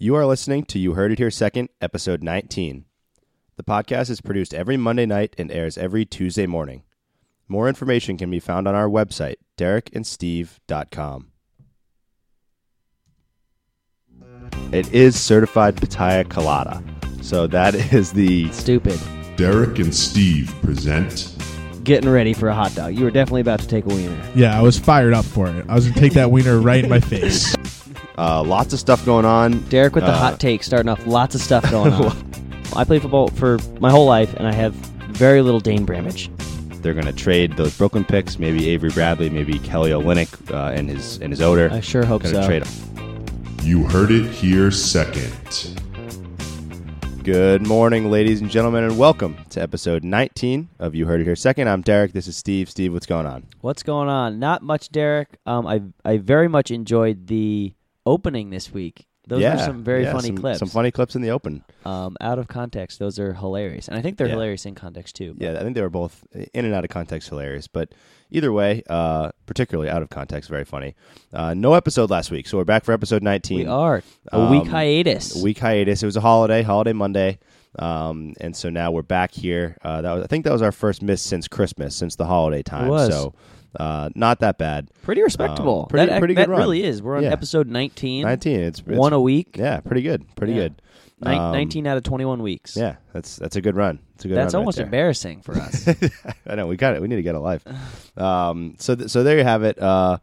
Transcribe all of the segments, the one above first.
You are listening to You Heard It Here Second, episode 19. The podcast is produced every Monday night and airs every Tuesday morning. More information can be found on our website, derekandsteve.com. It is certified Pitaya Colada. So that is the Stupid. Derek and Steve present Getting ready for a hot dog. You were definitely about to take a wiener. Yeah, I was fired up for it. I was gonna take that wiener right in my face. uh, lots of stuff going on. Derek with the Uh, hot take, starting off lots of stuff going on. I played football for my whole life, and I have very little Dane Bramage. They're going to trade those Brooklyn picks, maybe Avery Bradley, maybe Kelly Olynyk uh, and his and his odor. I sure hope Gonna so. trade 'em. You Heard It Here Second. Good morning, ladies and gentlemen, and welcome to episode 19 of You Heard It Here Second. I'm Derek. This is Steve. Steve, what's going on? What's going on? Not much, Derek. Um, I I very much enjoyed the opening this week. Those yeah, were some very yeah, funny some, clips. Some funny clips in the open. um, out of context, those are hilarious, and I think they're Yeah. hilarious in context too. Yeah, I think they were both in and out of context hilarious, but either way, uh, particularly out of context, very funny. Uh, no episode last week, so we're back for episode 19. we are a week Um, hiatus. A week hiatus. It was a holiday, holiday Monday, um, and so now we're back here. Uh, that was, I think that was our first miss since Christmas, since the holiday time. So uh, not that bad. Pretty respectable. Um, pretty- that pretty that good run. really is. We're on Yeah. episode 19. 19. It's, it's One a week. Yeah, pretty good. Pretty Yeah. good. Nin- Um, 19 out of 21 weeks. Yeah, that's that's a good run. It's a good. That's right almost there. embarrassing for us. I know we got it. We need to get a life. Um, so th- so there you have it. Uh,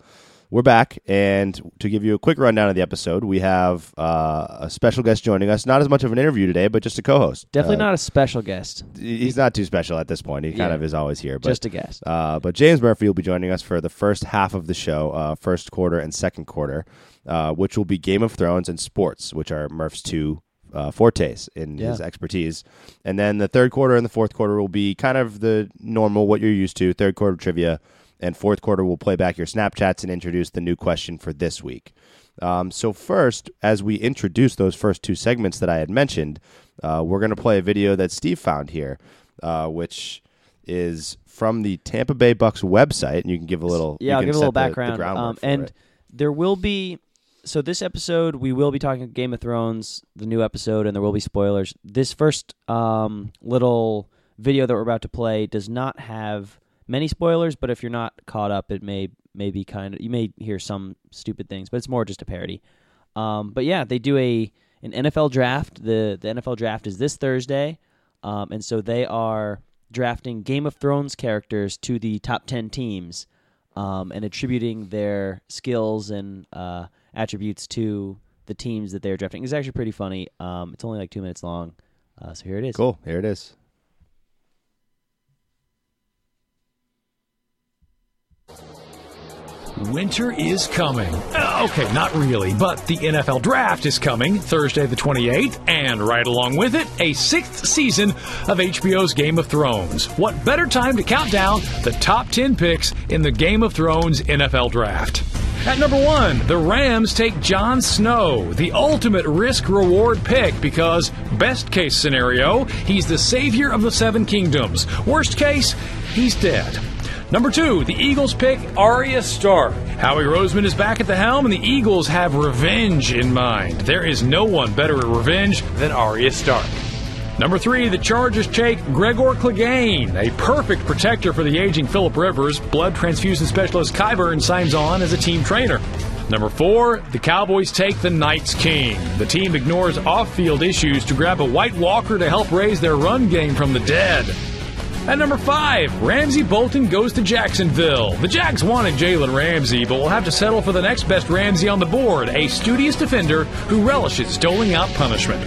we're back, and to give you a quick rundown of the episode, we have uh, a special guest joining us. Not as much of an interview today, but just a co-host. Definitely Uh, not a special guest. He's not too special at this point. He kind of is always here, but Just a guest. uh, but James Murphy will be joining us for the first half of the show, uh, first quarter and second quarter, uh, which will be Game of Thrones and sports, which are Murph's two uh, fortes in his expertise. And then the third quarter and the fourth quarter will be kind of the normal, what you're used to, third quarter trivia. And fourth quarter, we'll play back your Snapchats and introduce the new question for this week. Um, so, first, as we introduce those first two segments that I had mentioned, uh, we're going to play a video that Steve found here, uh, which is from the Tampa Bay Bucs website. And you can give a little, you Yeah, I'll give a little set the- the background. um, and it. there will be. So this episode, we will be talking Game of Thrones, the new episode, and there will be spoilers. This first um, little video that we're about to play does not have many spoilers, but if you're not caught up, it may may be kind of you may hear some stupid things, but it's more just a parody. Um, but yeah, they do a an NFL draft. the The NFL draft is this Thursday, um, and so they are drafting Game of Thrones characters to the top ten teams, um, and attributing their skills and uh, attributes to the teams that they're drafting. It's actually pretty funny. Um, it's only like two minutes long, uh, so here it is. Cool. Here it is. Winter is coming. Uh, okay, not really, but the NFL Draft is coming Thursday the 28th, and right along with it, a sixth season of HBO's Game of Thrones. What better time to count down the top 10 picks in the Game of Thrones NFL Draft? At number one, the Rams take Jon Snow, the ultimate risk reward pick because, best case scenario, he's the savior of the Seven Kingdoms. Worst case, he's dead. Number two, the Eagles pick Arya Stark. Howie Roseman is back at the helm, and the Eagles have revenge in mind. There is no one better at revenge than Arya Stark. Number three, the Chargers take Gregor Clegane, a perfect protector for the aging Philip Rivers. Blood transfusion specialist Qyburn signs on as a team trainer. Number four, the Cowboys take the Night's King. The team ignores off field issues to grab a White Walker to help raise their run game from the dead. At number five, Ramsay Bolton goes to Jacksonville. The Jags wanted Jalen Ramsey, but will have to settle for the next best Ramsey on the board, a studious defender who relishes doling out punishment.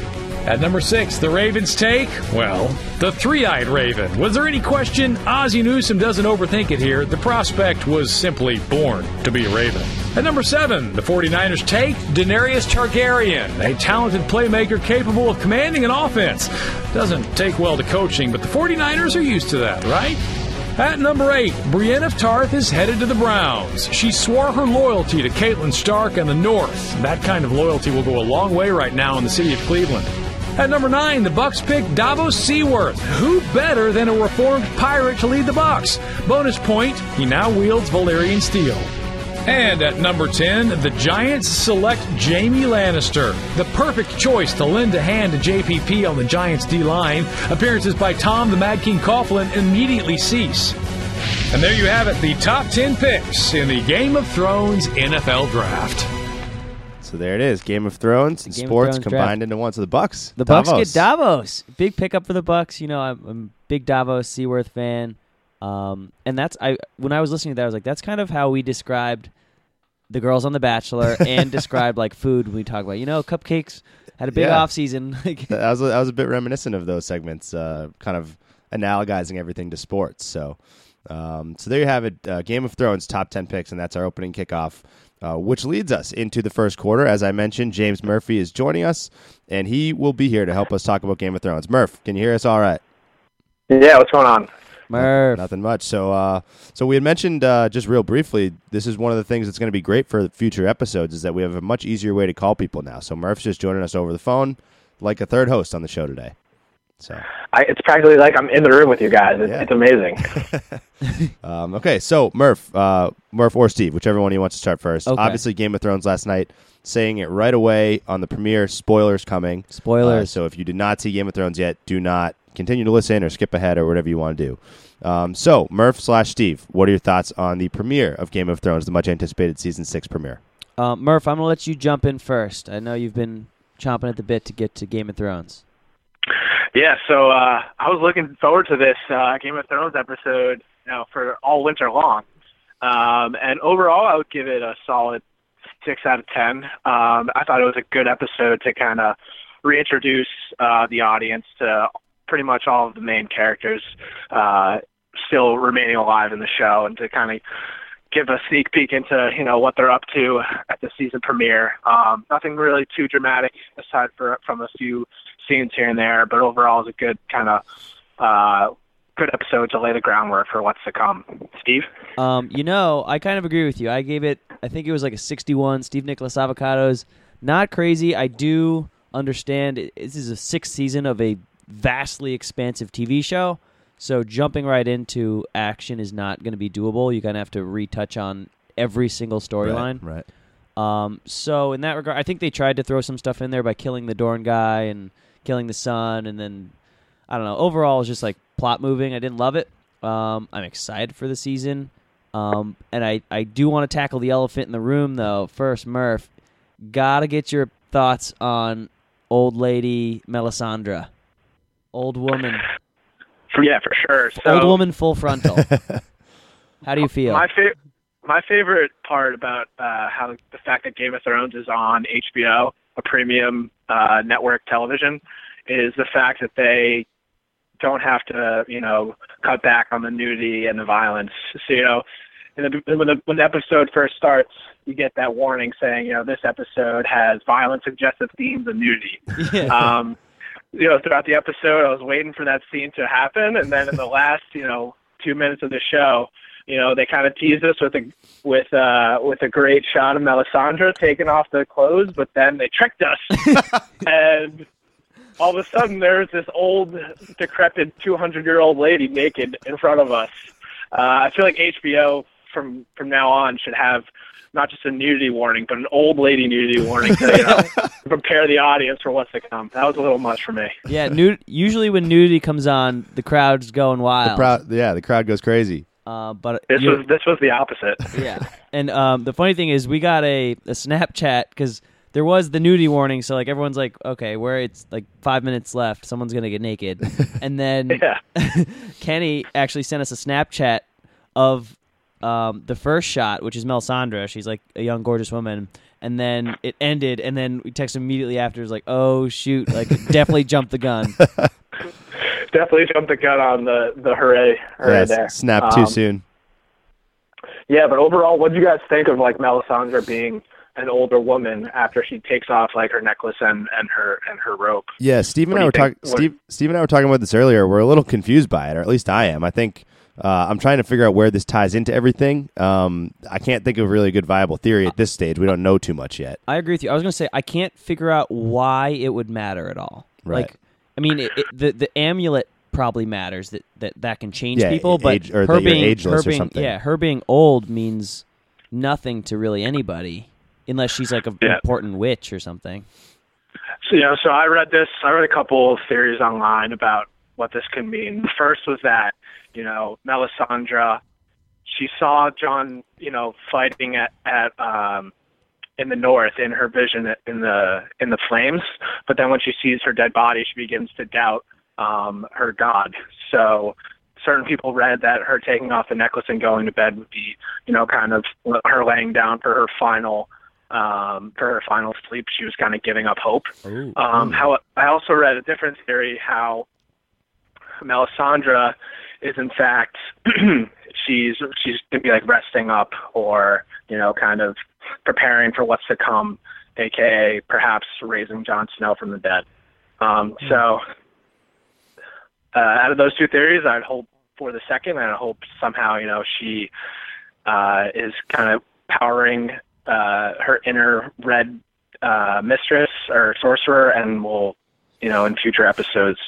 At number six, the Ravens take, well, the three eyed Raven. Was there any question? Ozzie Newsome doesn't overthink it here. The prospect was simply born to be a Raven. At number seven, the 49ers take Daenerys Targaryen, a talented playmaker capable of commanding an offense. Doesn't take well to coaching, but the 49ers are used to that, right? At number eight, Brienne of Tarth is headed to the Browns. She swore her loyalty to Catelyn Stark and the North. That kind of loyalty will go a long way right now in the city of Cleveland. At number nine, the Bucs pick Davos Seaworth. Who better than a reformed pirate to lead the Bucs? Bonus point: he now wields Valyrian steel. And at number 10, the Giants select Jaime Lannister, the perfect choice to lend a hand to JPP on the Giants D line. Appearances by Tom the Mad King Coughlin immediately cease. And there you have it, the top 10 picks in the Game of Thrones NFL Draft. So there it is, Game of Thrones and Game of sports Thrones combined into one. So the Bucs, The Bucs get Davos. Big pickup for the Bucs. You know, I'm, I'm a big Davos Seaworth fan. Um, and that's I when I was listening to that, I was like, that's kind of how we described the girls on The Bachelor and described like food when we talk about. You know, cupcakes had a big Yeah. off season. Like, That was that was a bit reminiscent of those segments, uh, kind of analogizing everything to sports. So, um, so there you have it. Uh, Game of Thrones top ten picks, and that's our opening kickoff, uh, which leads us into the first quarter. As I mentioned, James Murphy is joining us, and he will be here to help us talk about Game of Thrones. Murph, can you hear us? All right. Yeah, what's going on? Murph. Nothing much. So, uh, so we had mentioned uh, just real briefly. This is one of the things that's going to be great for future episodes is that we have a much easier way to call people now. So Murph's just joining us over the phone, like a third host on the show today. So, I, it's practically like I'm in the room with you guys. It's, Yeah. it's amazing. um, okay. So Murph, uh, Murph or Steve, whichever one you want to start first. Okay. Obviously, Game of Thrones last night. Saying it right away on the premiere. Spoilers coming. Uh, Spoilers. so if you did not see Game of Thrones yet, do not continue to listen or skip ahead or whatever you want to do. Um, so Murph slash Steve, what are your thoughts on the premiere of Game of Thrones, the much anticipated season six premiere? Uh, Murph, I'm gonna let you jump in first. I know you've been chomping at the bit to get to Game of Thrones. Yeah, so uh, I was looking forward to this uh, Game of Thrones episode, you know, for all winter long. Um, and overall, I would give it a solid six out of ten. Um, I thought it was a good episode to kind of reintroduce uh, the audience to pretty much all of the main characters uh, still remaining alive in the show, and to kind of give a sneak peek into you know what they're up to at the season premiere. Um, nothing really too dramatic aside for, from a few scenes here and there, but overall it's a good kind of uh, good episode to lay the groundwork for what's to come. Steve. Um, you know, I kind of agree with you. I gave it, I think it was like a 61. Steve Nicholas Avocados, not crazy. I do understand this is a sixth season of a vastly expansive TV show, so jumping right into action is not going to be doable. You're going to have to retouch on every single storyline. Right. Um, so in that regard, I think they tried to throw some stuff in there by killing the Dorne guy and killing the son, and then I don't know. Overall, it's just like plot moving. I didn't love it. Um, I'm excited for the season, um, and I I do want to tackle the elephant in the room though. First, Murph, gotta get your thoughts on old lady Melisandre, old woman, yeah, for sure. So old woman full frontal. How do you feel? My fa- my favorite part about uh, how the fact that Game of Thrones is on HBO, a premium uh, network television, is the fact that they don't have to, you know, cut back on the nudity and the violence. So, you know, in the, when the when the episode first starts, you get that warning saying, you know, this episode has violent, suggestive themes and nudity. yeah. um, you know, throughout the episode, I was waiting for that scene to happen, and then in the last, you know, two minutes of the show, you know, they kind of teased us with a with uh with a great shot of Melisandre taking off the clothes, but then they tricked us, and all of a sudden there's this old, decrepit, 200 year old lady naked in front of us. Uh, I feel like HBO from from now on should have not just a nudity warning, but an old lady nudity warning to you know, prepare the audience for what's to come. That was a little much for me. yeah. Nud- usually when nudity comes on, the crowd's going wild. The crowd, yeah, the crowd goes crazy. uh, but This was this was the opposite. yeah. And um, the funny thing is, we got a, a Snapchat because there was the nudity warning. So like everyone's like, okay, where it's like five minutes left, someone's gonna get naked, and then Kenny actually sent us a Snapchat of um, the first shot, which is Melisandre. She's like a young, gorgeous woman. And then it ended, and then we text immediately after. It's like, oh shoot! Like, definitely jumped the gun. Definitely jumped the gun on the the hooray, hooray Yeah, there. snap too Um, soon. Yeah, but overall, what do you guys think of like Melisandre being an older woman after she takes off like her necklace and and her and her rope? Yeah, Steve and what I were talking. Steve, Steve and I were talking about this earlier. We're a little confused by it, or at least I am. I think uh, I'm trying to figure out where this ties into everything. Um, I can't think of a really good viable theory at this stage. We don't know too much yet. I agree with you. I was going to say I can't figure out why it would matter at all. Right. Like, I mean, it, it, the the amulet probably matters that that that can change Yeah, people, but age- or her being ageless her or being something. yeah, her being old means nothing to really anybody, unless she's like an Yeah. important witch or something. So you know, so I read this. I read a couple of theories online about what this could mean. The first was that you know Melisandre, she saw Jon, you know, fighting at at um, in the north in her vision in the in the flames. But then when she sees her dead body, she begins to doubt um, her god. So certain people read that her taking off the necklace and going to bed would be, you know, kind of her laying down for her final um, for her final sleep. She was kind of giving up hope. Ooh. Um, how I also read a different theory how Melisandre is in fact she's she's gonna be like resting up or you know kind of preparing for what's to come, aka perhaps raising Jon Snow from the dead. Um, so uh, out of those two theories, I'd hope for the second, and I hope somehow you know she uh, is kind of powering uh, her inner red uh, mistress or sorcerer, and will you know in future episodes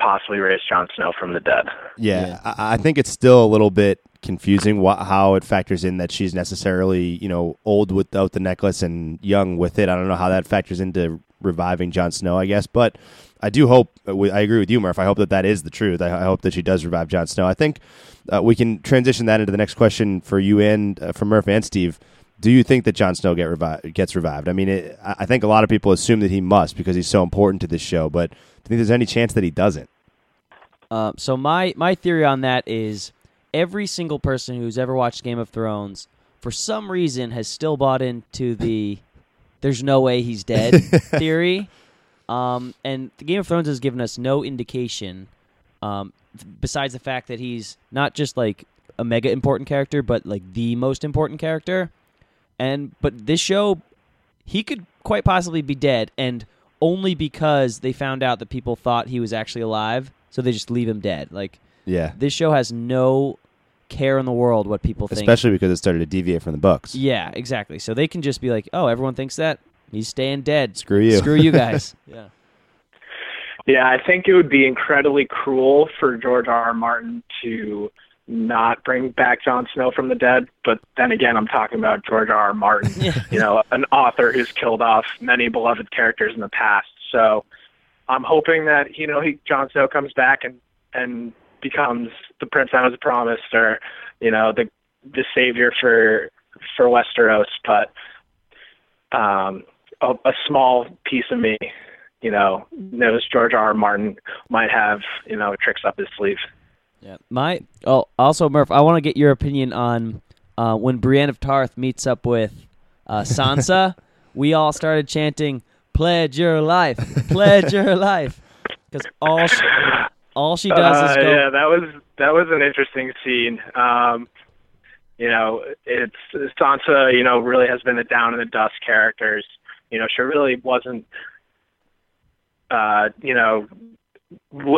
possibly raise Jon Snow from the dead. Yeah, I, I think it's still a little bit confusing wh- how it factors in that she's necessarily you know old without the necklace and young with it. I don't know how that factors into reviving Jon Snow. I guess, but I do hope. uh, I agree with you, Murph. I hope that that is the truth. I, I hope that she does revive Jon Snow. I think uh, we can transition that into the next question for you and uh, for Murph and Steve. Do you think that Jon Snow get revi- gets revived? I mean, it, I think a lot of people assume that he must because he's so important to this show. But do you think there's any chance that he doesn't? Uh, so my my theory on that is every single person who's ever watched Game of Thrones, for some reason, has still bought into the "there's no way he's dead" theory. Um, and the Game of Thrones has given us no indication, um, besides the fact that he's not just like a mega important character, but like the most important character. And but this show, he could quite possibly be dead, and only because they found out that people thought he was actually alive, so they just leave him dead. Like Yeah, this show has no care in the world what people think. especially because it started to deviate from the books. yeah, exactly. So they can just be like, "Oh, everyone thinks that he's staying dead. Screw you. Screw you guys." yeah. Yeah, I think it would be incredibly cruel for George R. R. Martin to not bring back Jon Snow from the dead. But then again, I'm talking about George R. R. Martin, you know, an author who's killed off many beloved characters in the past. So I'm hoping that you know he Jon Snow comes back and and becomes the prince I was promised, or you know the the savior for for Westeros. But um, a, a small piece of me you know, knows George R. R. Martin might have, you know, tricks up his sleeve. Yeah. My oh, also Murph, I want to get your opinion on uh, when Brienne of Tarth meets up with uh, Sansa. we all started chanting "Pledge your life, pledge your life," because all she, all she does is Uh, go. yeah, that was that was an interesting scene. Um, you know, it's Sansa. You know, really has been a down in the dust characters. You know, she really wasn't. Uh, you know,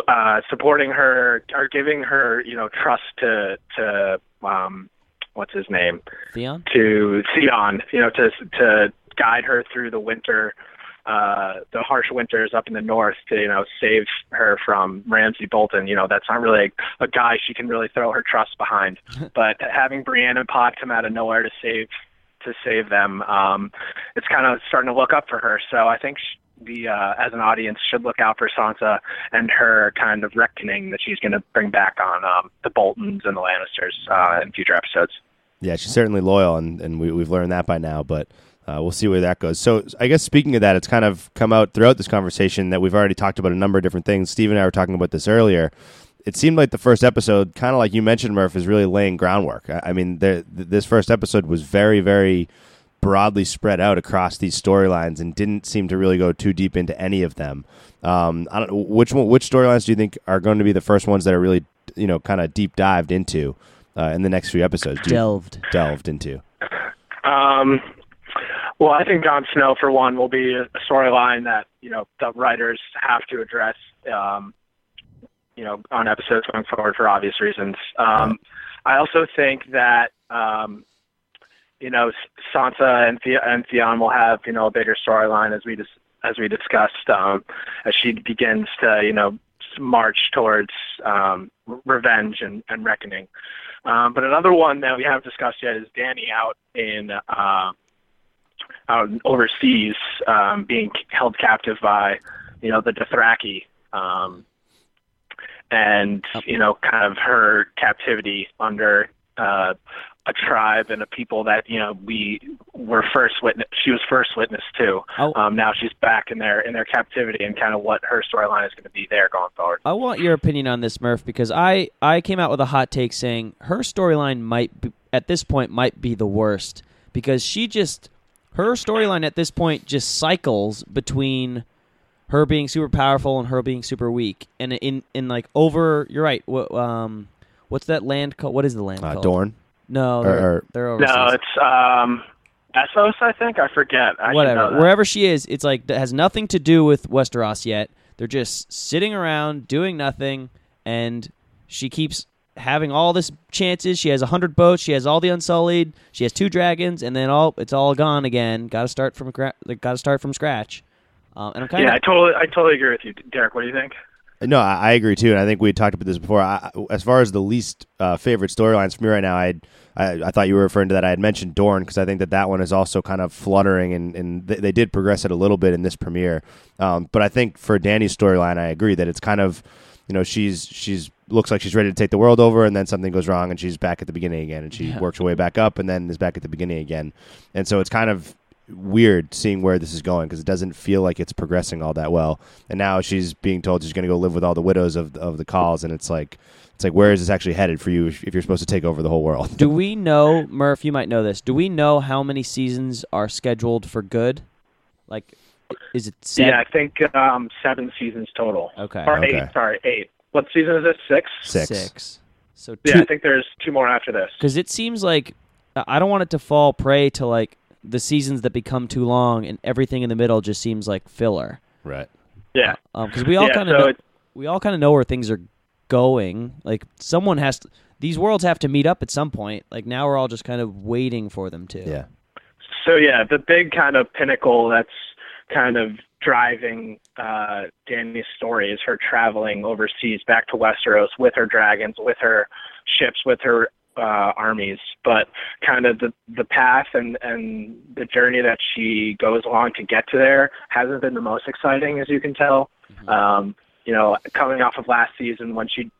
uh, supporting her or giving her, you know, trust to to um, what's his name Theon. to Theon, you know, to to guide her through the winter, uh, the harsh winters up in the north to you know save her from Ramsay Bolton. You know, that's not really a, a guy she can really throw her trust behind. but having Brienne and Pod come out of nowhere to save to save them, um, it's kind of starting to look up for her. So I think. She, the uh, as an audience should look out for Sansa and her kind of reckoning that she's going to bring back on um, the Boltons and the Lannisters uh, in future episodes. Yeah, she's certainly loyal, and, and we, we've learned that by now. But uh, we'll see where that goes. So I guess speaking of that, it's kind of come out throughout this conversation that we've already talked about a number of different things. Steve and I were talking about this earlier. It seemed like the first episode, kind of like you mentioned, Murph, is really laying groundwork. I, I mean, there, th- this first episode was very, very broadly spread out across these storylines and didn't seem to really go too deep into any of them. Um, I don't which one, which storylines do you think are going to be the first ones that are really you know kind of deep dived into uh, in the next few episodes? Delved. delved into. Um, well, I think Jon Snow, for one, will be a storyline that you know the writers have to address. Um, you know, on episodes going forward for obvious reasons. Um, I also think that um, you know Sansa and the- and Theon will have you know a bigger storyline as we dis- as we discussed um, as she begins to you know march towards um, revenge and, and reckoning. Um, but another one that we haven't discussed yet is Dany out in uh, out overseas, um, being held captive by you know the Dothraki, um, and you know kind of her captivity under uh, a tribe and a people that you know we were first witness. She was first witness to. Oh. Um, now she's back in their in their captivity and kind of what her storyline is going to be there going forward. I want your opinion on this, Murph, because I I came out with a hot take saying her storyline might be, at this point might be the worst because she just her storyline at this point just cycles between her being super powerful and her being super weak, and in in like over. You're right. What um, what's that land called? What is the land Uh, called? Dorne. No, they're, or- they're overseas. No, it's um, Essos, I think. I forget. I should know whatever. Wherever she is, it's like that has nothing to do with Westeros yet. They're just sitting around doing nothing, and she keeps having all this chances. She has a hundred boats. She has all the Unsullied. She has two dragons, and then all it's all gone again. Got to start from gra- like, got to start from scratch. Um, and I'm kind Yeah, I totally, I totally agree with you, Derek. What do you think? No, I, I agree too, and I think we had talked about this before. I, as far as the least uh, favorite storylines for me right now, I'd, I I thought you were referring to that. I had mentioned Dorne because I think that that one is also kind of fluttering, and, and they, they did progress it a little bit in this premiere. Um, but I think for Dany's storyline, I agree that it's kind of, you know, she's she's looks like she's ready to take the world over, and then something goes wrong, and she's back at the beginning again, and she Yeah. works her way back up, and then is back at the beginning again, and so it's kind of weird seeing where this is going because it doesn't feel like it's progressing all that well. And now she's being told she's going to go live with all the widows of of the khals, and it's like it's like where is this actually headed for you if you're supposed to take over the whole world? Do we know, Murph? You might know this. Do we know how many seasons are scheduled for good? Like, is it seven? Yeah, I think um, seven seasons total. Okay. Or Okay. eight. Sorry, eight. What season is this? Six. Six. Six. So Yeah, I think there's two more after this. because it seems like I don't want it to fall prey to like the seasons that become too long and everything in the middle just seems like filler. Right. Yeah. Because we all yeah. kind so of know, we all kind of know where things are going. Like someone has to. These worlds have to meet up at some point. Like now we're all just kind of waiting for them to. Yeah. So yeah, the big kind of pinnacle that's kind of driving uh, Dany's story is her traveling overseas back to Westeros with her dragons, with her ships, with her uh, armies. But kind of the the path and and the journey that she goes along to get to there hasn't been the most exciting, as you can tell. Um, you know, coming off of last season when she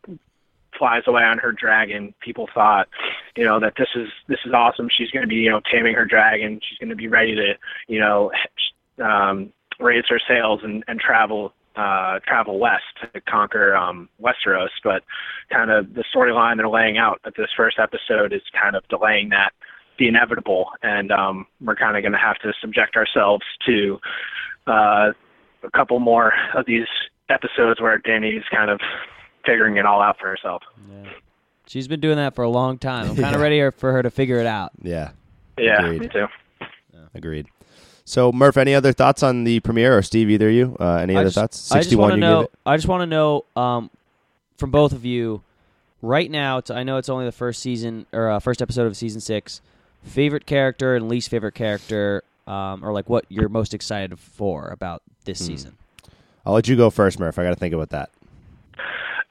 flies away on her dragon, people thought, you know, that this is this is awesome. She's going to be, you know, taming her dragon. She's going to be ready to, you know, um, raise her sails and, and travel uh, travel west to conquer um, Westeros. But kind of the storyline they're laying out at this first episode is kind of delaying that, the inevitable, and um, we're kind of going to have to subject ourselves to uh, a couple more of these episodes where Dany's kind of figuring it all out for herself. Yeah. She's been doing that for a long time. I'm kind of ready for her to figure it out. Yeah. Yeah, Agreed. me too. Agreed. So Murph, any other thoughts on the premiere, or Steve, either of you? Uh, any I other just- thoughts? I just want to know. I just want to know um, from both of you right now. It's, I know it's only the first season or uh, first episode of season six. Favorite character and least favorite character, um, or like what you're most excited for about this Hmm. season. I'll let you go first, Murph. I got to think about that.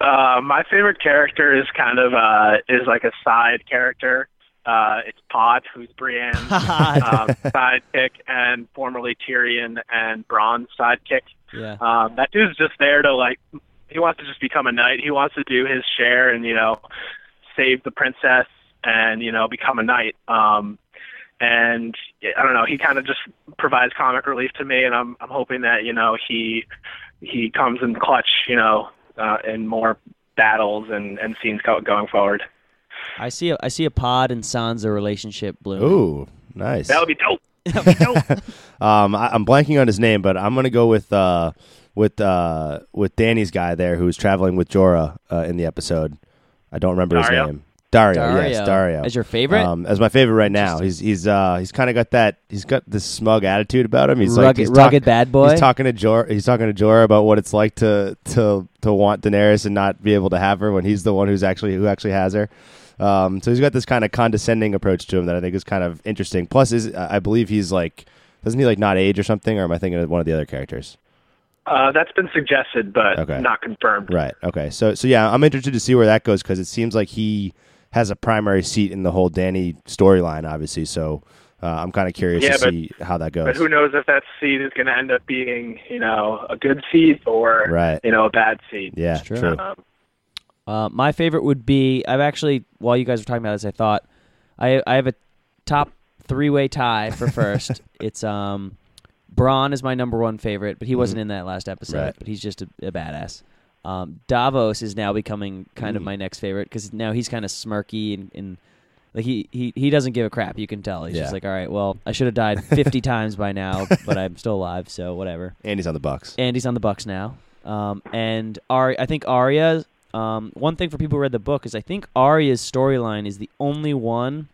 Uh, my favorite character is kind of uh, is like a side character. Uh, it's Pod, who's Brienne's um, sidekick and formerly Tyrion and Bronn's sidekick. Yeah. Um, that dude's just there to like, he wants to just become a knight. He wants to do his share and you know, save the princess and you know become a knight. Um, and I don't know, he kind of just provides comic relief to me, and I'm I'm hoping that you know he he comes in clutch, you know, uh, in more battles and and scenes go, going forward. I see. A, I see a Pod and Sansa relationship bloom. Ooh, nice. That would be dope. Um, I, I'm blanking on his name, but I'm gonna go with uh, with uh, with Dany's guy there who's traveling with Jorah uh, in the episode. I don't remember Daario? his name. Daario, Daario. yes, Daario. As your favorite? Um, as my favorite right now. He's he's uh he's kind of got that he's got this smug attitude about him. He's like rugged, he's rugged bad boy. He's talking to Jor. He's talking to Jorah about what it's like to to to want Daenerys and not be able to have her when he's the one who's actually who actually has her. Um, so he's got this kind of condescending approach to him that I think is kind of interesting. Plus, is I believe he's like doesn't he like not age or something? Or am I thinking of one of the other characters? Uh, that's been suggested, but Okay. not confirmed. Right. Okay. So so yeah, I'm interested to see where that goes because it seems like he has a primary seat in the whole Dany storyline, obviously. So uh, I'm kind of curious Yeah, to but- see how that goes. But who knows if that seat is going to end up being, you know, a good seat or, Right. you know, a bad seat? yeah. It's true. True. Um, Uh, my favorite would be I've actually while you guys were talking about this, I thought I I have a top three way tie for first. it's um Bronn is my number one favorite, but he wasn't in that last episode. Mm-hmm. Right. But he's just a, a badass. Um, Davos is now becoming kind Mm. of my next favorite because now he's kind of smirky and, and like he, he he doesn't give a crap. You can tell he's Yeah. just like, all right, well, I should have died fifty times by now, but I'm still alive, so whatever. And he's on the Bucs. Andy's on the Bucs now. Um, and Ari, I think Arya. Um, one thing for people who read the book is I think Arya's storyline is the only one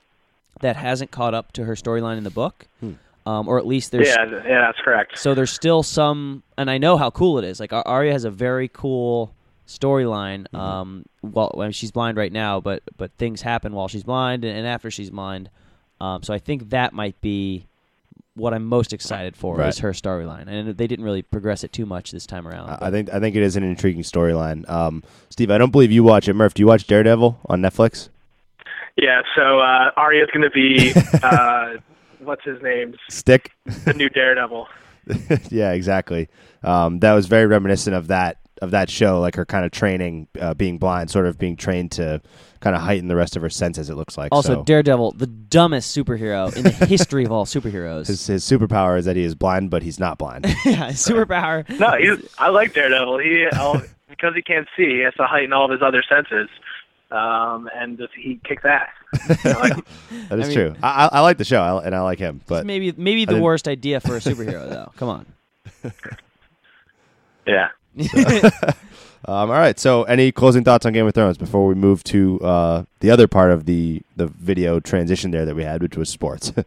that hasn't caught up to her storyline in the book, Hmm. um, or at least there's yeah, yeah, that's correct. so there's still some, and I know how cool it is. Like Ar- Arya has a very cool storyline. Mm-hmm. Um, well, I mean, she's blind right now, but but things happen while she's blind and, and after she's blind. Um, so I think that might be what I'm most excited for Right. is her storyline, and they didn't really progress it too much this time around. I I think I think it is an intriguing storyline. Um, Steve, I don't believe you watch it. Murph, do you watch Daredevil on Netflix? Yeah, so uh, Arya's going to be, uh, what's his name? Stick. The new Daredevil. yeah, exactly. Um, that was very reminiscent of that of that show, like her kind of training, uh, being blind, sort of being trained to kind of heighten the rest of her senses. It looks like. Also, so. Daredevil, the dumbest superhero in the history of all superheroes. his his superpower is that he is blind, but he's not blind. yeah, superpower. No, he's, I like Daredevil. He because he can't see, he has to heighten all of his other senses, um, and just, he kicks ass. I like him. That is I mean- true. I, I, I like the show, I, and I like him, but maybe maybe the worst idea for a superhero though. Come on. yeah. Um, all right. So, any closing thoughts on Game of Thrones before we move to uh, the other part of the the video transition there that we had, which was sports?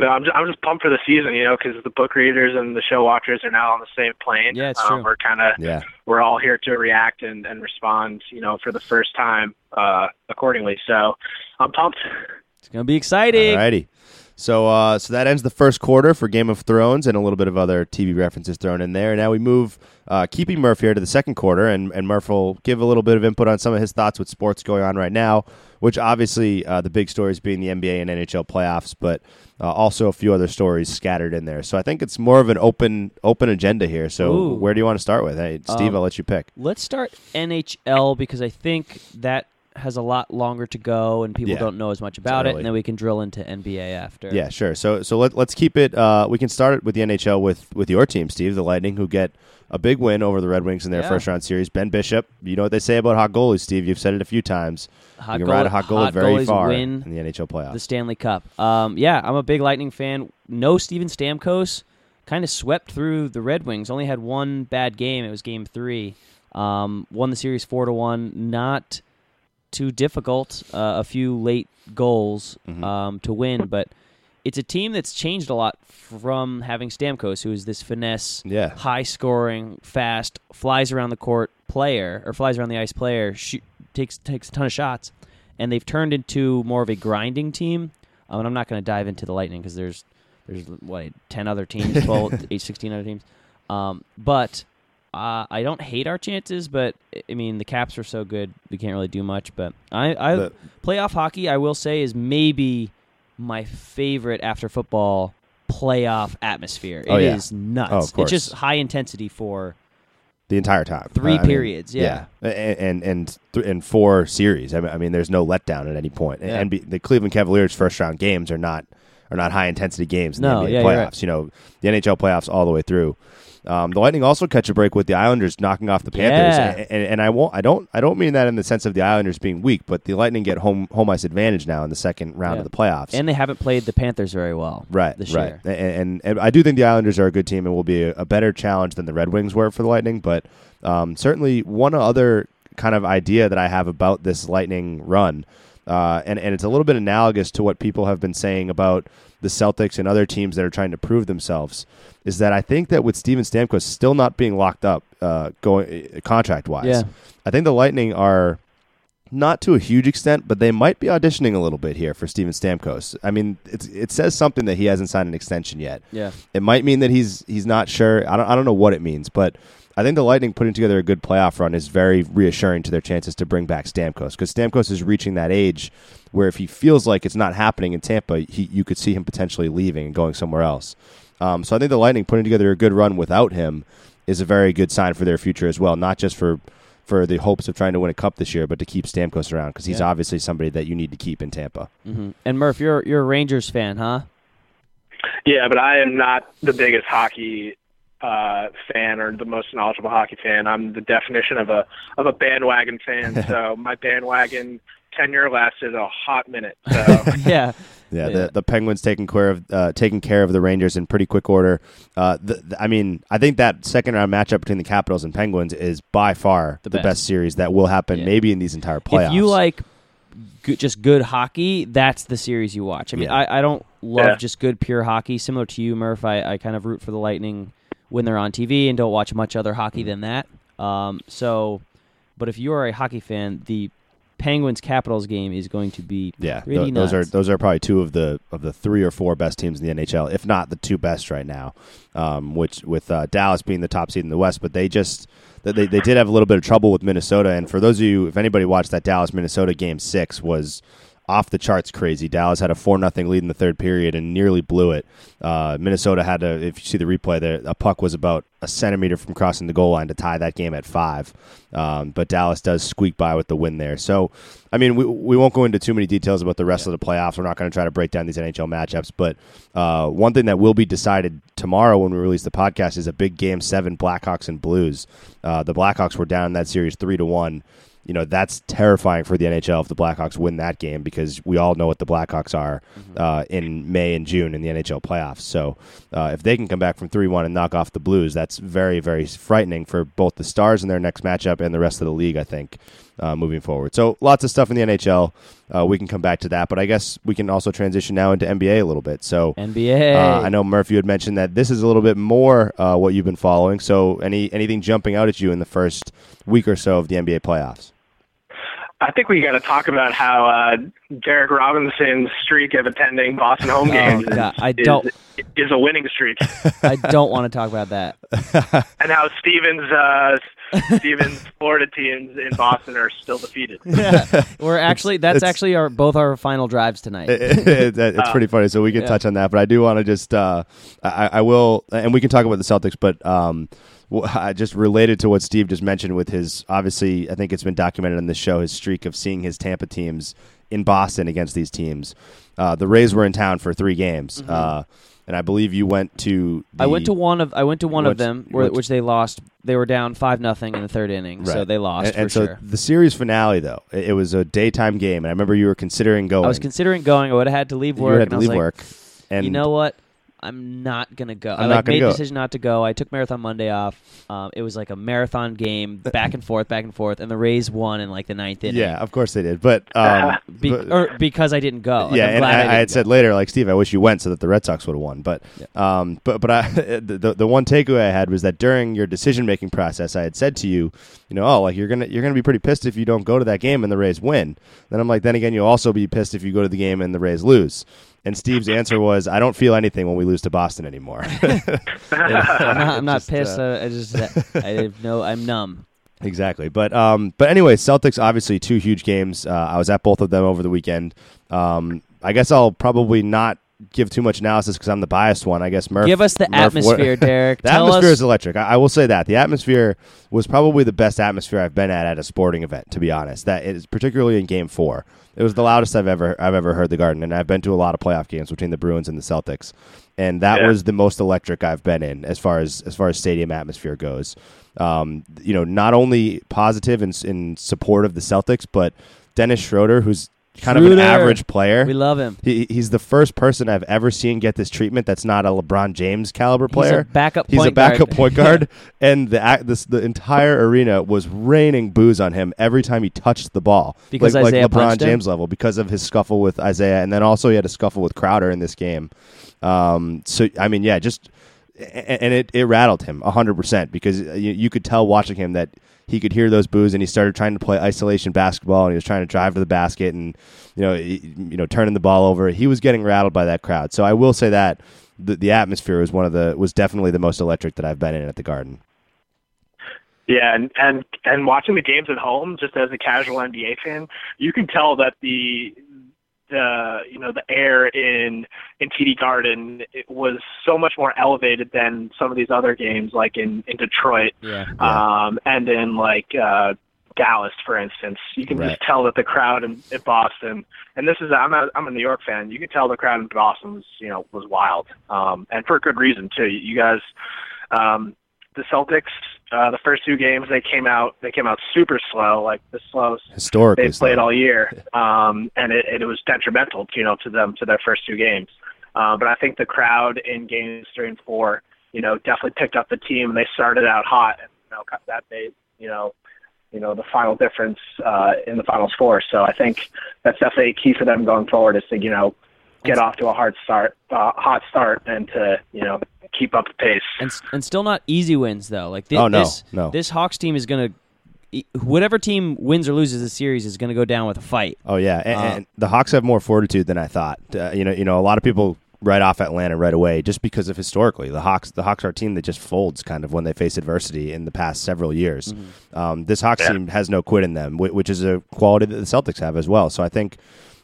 But I'm just, I'm just pumped for the season, you know, because the book readers and the show watchers are now on the same plane. Yeah, it's um, true. We're kind of yeah. we're all here to react and, and respond, you know, for the first time uh, accordingly. So I'm pumped. It's gonna be exciting. Alrighty. So, uh, so that ends the first quarter for Game of Thrones, and a little bit of other TV references thrown in there. Now we move, uh, keeping Murph here to the second quarter, and, and Murph will give a little bit of input on some of his thoughts with sports going on right now. Which obviously uh, the big stories being the NBA and NHL playoffs, but uh, also a few other stories scattered in there. So I think it's more of an open open agenda here. So Ooh. where do you want to start with? Hey, Steve, Um, I'll let you pick. Let's start NHL because I think that has a lot longer to go and people Yeah. don't know as much about it, early. and then we can drill into NBA after. Yeah, sure. So so let, let's keep it. Uh, we can start it with the NHL with with your team, Steve, the Lightning, who get a big win over the Red Wings in their Yeah. first round series. Ben Bishop, you know what they say about hot goalies, Steve. You've said it a few times. Hot you can ride goal- a hot goalie hot very goalies far win in the NHL playoffs. the Stanley Cup. Um, yeah, I'm a big Lightning fan. No Steven Stamkos. Kind of swept through the Red Wings. Only had one bad game. It was Game Three. Um, won the series four to one. Not too difficult. Uh, a few late goals Mm-hmm. um, to win, but it's a team that's changed a lot from having Stamkos, who is this finesse, Yeah. high scoring, fast, flies around the court player or flies around the ice player, shoot, takes takes a ton of shots, and they've turned into more of a grinding team. Um, and I'm not going to dive into the Lightning because there's there's what ten other teams, 12, eight, 16 other teams. Um, but uh, I don't hate our chances, but I mean the Caps are so good we can't really do much. But I, I The- playoff hockey, I will say, is maybe my favorite after football playoff atmosphere. It is Oh, yeah. nuts. Oh, it's just high intensity for the entire time. Three Uh, I mean, periods, yeah. and and and, th- and four series. I mean, I mean, there's no letdown at any point. Yeah. And the Cleveland Cavaliers' first round games are not are not high intensity games in No, the NBA yeah, playoffs. right. You know, the NHL playoffs all the way through. Um, the Lightning also catch a break with the Islanders knocking off the Panthers, Yeah. and, and, and I won't. I don't. I don't mean that in the sense of the Islanders being weak, but the Lightning get home home ice advantage now in the second round Yeah. of the playoffs. and they haven't played the Panthers very well. Right, this right, year. And, and and I do think the Islanders are a good team and will be a, a better challenge than the Red Wings were for the Lightning. But um, certainly one other kind of idea that I have about this Lightning run, uh, and and it's a little bit analogous to what people have been saying about the Celtics and other teams that are trying to prove themselves, is that I think that with Steven Stamkos still not being locked up, uh, going contract wise, Yeah. I think the Lightning are not to a huge extent, but they might be auditioning a little bit here for Steven Stamkos. I mean, it's, it says something that he hasn't signed an extension yet. Yeah. It might mean that he's he's not sure. I don't I don't know what it means, but I think the Lightning putting together a good playoff run is very reassuring to their chances to bring back Stamkos because Stamkos is reaching that age where if he feels like it's not happening in Tampa, he, you could see him potentially leaving and going somewhere else. Um, so I think the Lightning putting together a good run without him is a very good sign for their future as well, not just for for the hopes of trying to win a cup this year, but to keep Stamkos around because he's Yeah. obviously somebody that you need to keep in Tampa. hmm And Murph, you're you're a Rangers fan, huh? Yeah, but I am not the biggest hockey uh, fan or the most knowledgeable hockey fan. I'm the definition of a of a bandwagon fan. so my bandwagon tenure lasted a hot minute. So yeah. Yeah, Yeah. The, the Penguins taking care of uh, taking care of the Rangers in pretty quick order. Uh, the, the- I mean, I think that second round matchup between the Capitals and Penguins is by far The the, best. best. series that will happen, Yeah. maybe in these entire playoffs. If you like good, just good hockey, that's the series you watch. I mean, Yeah. I, I don't love Yeah. just good pure hockey. Similar to you, Murph, I, I kind of root for the Lightning when they're on TV and don't watch much other hockey than that. Um, so, but if you are a hockey fan, the Penguins Capitals game is going to be yeah, th- those are those are probably two of the of the three or four best teams in the NHL, if not the two best right now. Um, which with uh, Dallas being the top seed in the West, but they just they they did have a little bit of trouble with Minnesota. And for those of you, if anybody watched that Dallas Minnesota game six, was off the charts crazy. Dallas had a four nothing lead in the third period and nearly blew it. Uh, Minnesota had to, if you see the replay, there a puck was about a centimeter from crossing the goal line to tie that game at five. Um, but Dallas does squeak by with the win there. So, I mean, we, we won't go into too many details about the rest of the playoffs. We're not going to try to break down these NHL matchups. But uh, one thing that will be decided tomorrow when we release the podcast is a big game seven Blackhawks and Blues. Uh, the Blackhawks were down in that series three to one you know that's terrifying for the NHL if the Blackhawks win that game because we all know what the Blackhawks are uh, in May and June in the NHL playoffs. So uh, if they can come back from three one and knock off the Blues, that's very very frightening for both the Stars in their next matchup and the rest of the league. I think uh, moving forward. So lots of stuff in the NHL. Uh, we can come back to that, but I guess we can also transition now into NBA a little bit. So. NBA. Uh, I know Murph, you had mentioned that this is a little bit more uh, what you've been following. So, any anything jumping out at you in the first week or so of the NBA playoffs? I think we got to talk about how uh, Derek Robinson's streak of attending Boston home Oh, games God, is, I is- don't- is a winning streak, I don't want to talk about that. and how Stevens uh, Stevens Florida teams in Boston are still defeated. We're actually that's it's- actually our both our final drives tonight. It- it- it's pretty funny. So we can Yeah. touch on that, but I do want to just uh, I, I will, and we can talk about the Celtics, but um, just related to what Steve just mentioned with his obviously, I think it's been documented on the show his streak of seeing his Tampa teams in Boston against these teams. Uh, the Rays were in town for three games, uh, and I believe you went to. I went to one of I went to one of them where, which they lost. They were down five nothing in the third inning, so they lost and, for and so sure. the series finale, though, it, it was a daytime game, and I remember you were considering going. I was considering going. I would have had to leave you work. had and to I was leave like, work, and you know what? I'm not gonna go. I I'm like not made go. the decision not to go. I took marathon Monday off. Um, it was like a marathon game, back and forth, back and forth, and the Rays won in like the ninth inning. yeah, of course they did, but um, Be- but- or because I didn't go. Like, yeah, I'm and glad I, I, didn't had go. said later, like Steve, I wish you went so that the Red Sox would have won. But, um, but, but I, the, the the one takeaway I had was that during your decision making process, I had said to you, you know, oh, like you're gonna you're gonna be pretty pissed if you don't go to that game and the Rays win. Then I'm like, then again, you'll also be pissed if you go to the game and the Rays lose. And Steve's answer was, I don't feel anything when we lose to Boston anymore. I'm not, I'm not Just, pissed. uh, I just I have no. I'm numb. Exactly, but um, but anyway, Celtics obviously two huge games. Uh, I was at both of them over the weekend. Um, I guess I'll probably not give too much analysis because I'm the biased one. I guess Murph. Give us the Murph, what- atmosphere, Derek. the Tell atmosphere us. is electric. I, I will say that the atmosphere was probably the best atmosphere I've been at at a sporting event. To be honest, that is particularly in Game Four. It was the loudest I've ever I've ever heard the Garden, and I've been to a lot of playoff games between the Bruins and the Celtics, and that Yeah. was the most electric I've been in as far as as far as stadium atmosphere goes. Um, you know, not only positive in, in support of the Celtics, but Dennis Schroeder, who's kind of an average player. we love him. He, he's the first person I've ever seen get this treatment that's not a LeBron James caliber He's player. a backup. He's a backup guard. point guard, and the this, the entire arena was raining boos on him every time he touched the ball, Because like, Isaiah like LeBron punched him? James level, because of his scuffle with Isaiah, and then also he had a scuffle with Crowder in this game. Um, so I mean, yeah, just and it, it rattled him hundred percent because you, you could tell watching him that he could hear those boos and he started trying to play isolation basketball and he was trying to drive to the basket and you know you know turning the ball over. He was getting rattled by that crowd. So I will say that the, the atmosphere was one of the was definitely the most electric that I've been in at the Garden. Yeah, and and and watching the games at home, just as a casual NBA fan, you can tell that the the you know the air in in TD Garden it was so much more elevated than some of these other games, like in in Detroit Yeah. um, and in like uh, Dallas, for instance. You can Right. just tell that the crowd in, in Boston, and this is I'm a I'm a New York fan. You can tell the crowd in Boston was you know was wild, um, and for a good reason too. You guys, um, the Celtics, uh, the first two games they came out they came out super slow, like the slowest Historically, they've played slow. all year, um, and it, it was detrimental, you know, to them to their first two games. Uh, but I think the crowd in games three and four, you know, definitely picked up the team, and they started out hot, and you know, that made you know, you know, the final difference uh, in the finals four. So I think that's definitely a key for them going forward is to you know get off to a hard start, uh, hot start, and to you know keep up the pace. and and still not easy wins though. Like thi- Oh, no, this, no. this Hawks team is gonna, e- whatever team wins or loses the series is gonna go down with a fight. Oh yeah, and, Uh, and the Hawks have more fortitude than I thought. Uh, you know, you know, a lot of people write off Atlanta right away just because of historically the Hawks. The Hawks are a team that just folds kind of when they face adversity in the past several years. Um, this Hawks team has no quit in them, which is a quality that the Celtics have as well. So I think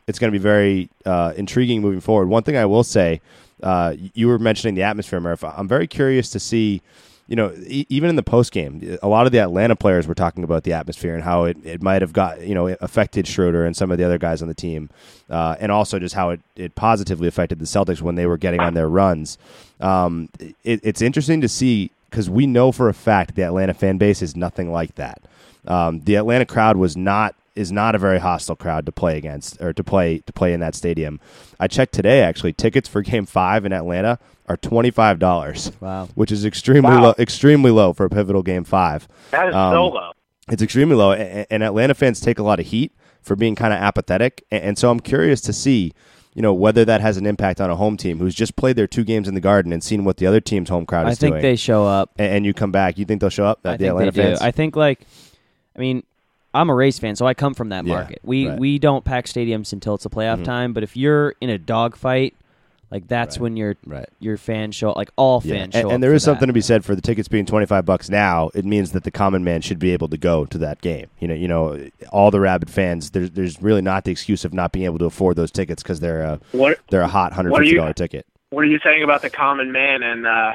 it's going to be very uh, intriguing moving forward. One thing I will say, uh, you were mentioning the atmosphere, Murph. I'm very curious to see you know, e- even in the post game, a lot of the Atlanta players were talking about the atmosphere and how it, it might have got you know affected Schroeder and some of the other guys on the team, uh, and also just how it, it positively affected the Celtics when they were getting on their runs. Um, it, it's interesting to see because we know for a fact the Atlanta fan base is nothing like that. Um, the Atlanta crowd was not is not a very hostile crowd to play against or to play to play in that stadium. I checked today actually tickets for game 5 in Atlanta are $25. Wow. Which is extremely Wow. low extremely low for a pivotal game 5. That is Um, so low. It's extremely low and, and Atlanta fans take a lot of heat for being kind of apathetic and, and so I'm curious to see you know whether that has an impact on a home team who's just played their two games in the Garden and seen what the other team's home crowd I is doing. I think doing. they show up. and, and you come back, you think they'll show up? I the think Atlanta they fans. do. I think like, I mean, I'm a Rays fan, so I come from that Yeah, market. We right. Mm-hmm. we don't pack stadiums until it's a playoff time. But if you're in a dogfight, like that's when your right. your fans show like all Yeah. fans And, show and up there for is something to be said for the tickets being twenty five bucks now. It means that the common man should be able to go to that game. You know, you know, all the rabid fans. There's there's really not the excuse of not being able to afford those tickets because they're a What they're a hot hundred What are fifty you- dollar ticket. What are you saying about the common man and uh,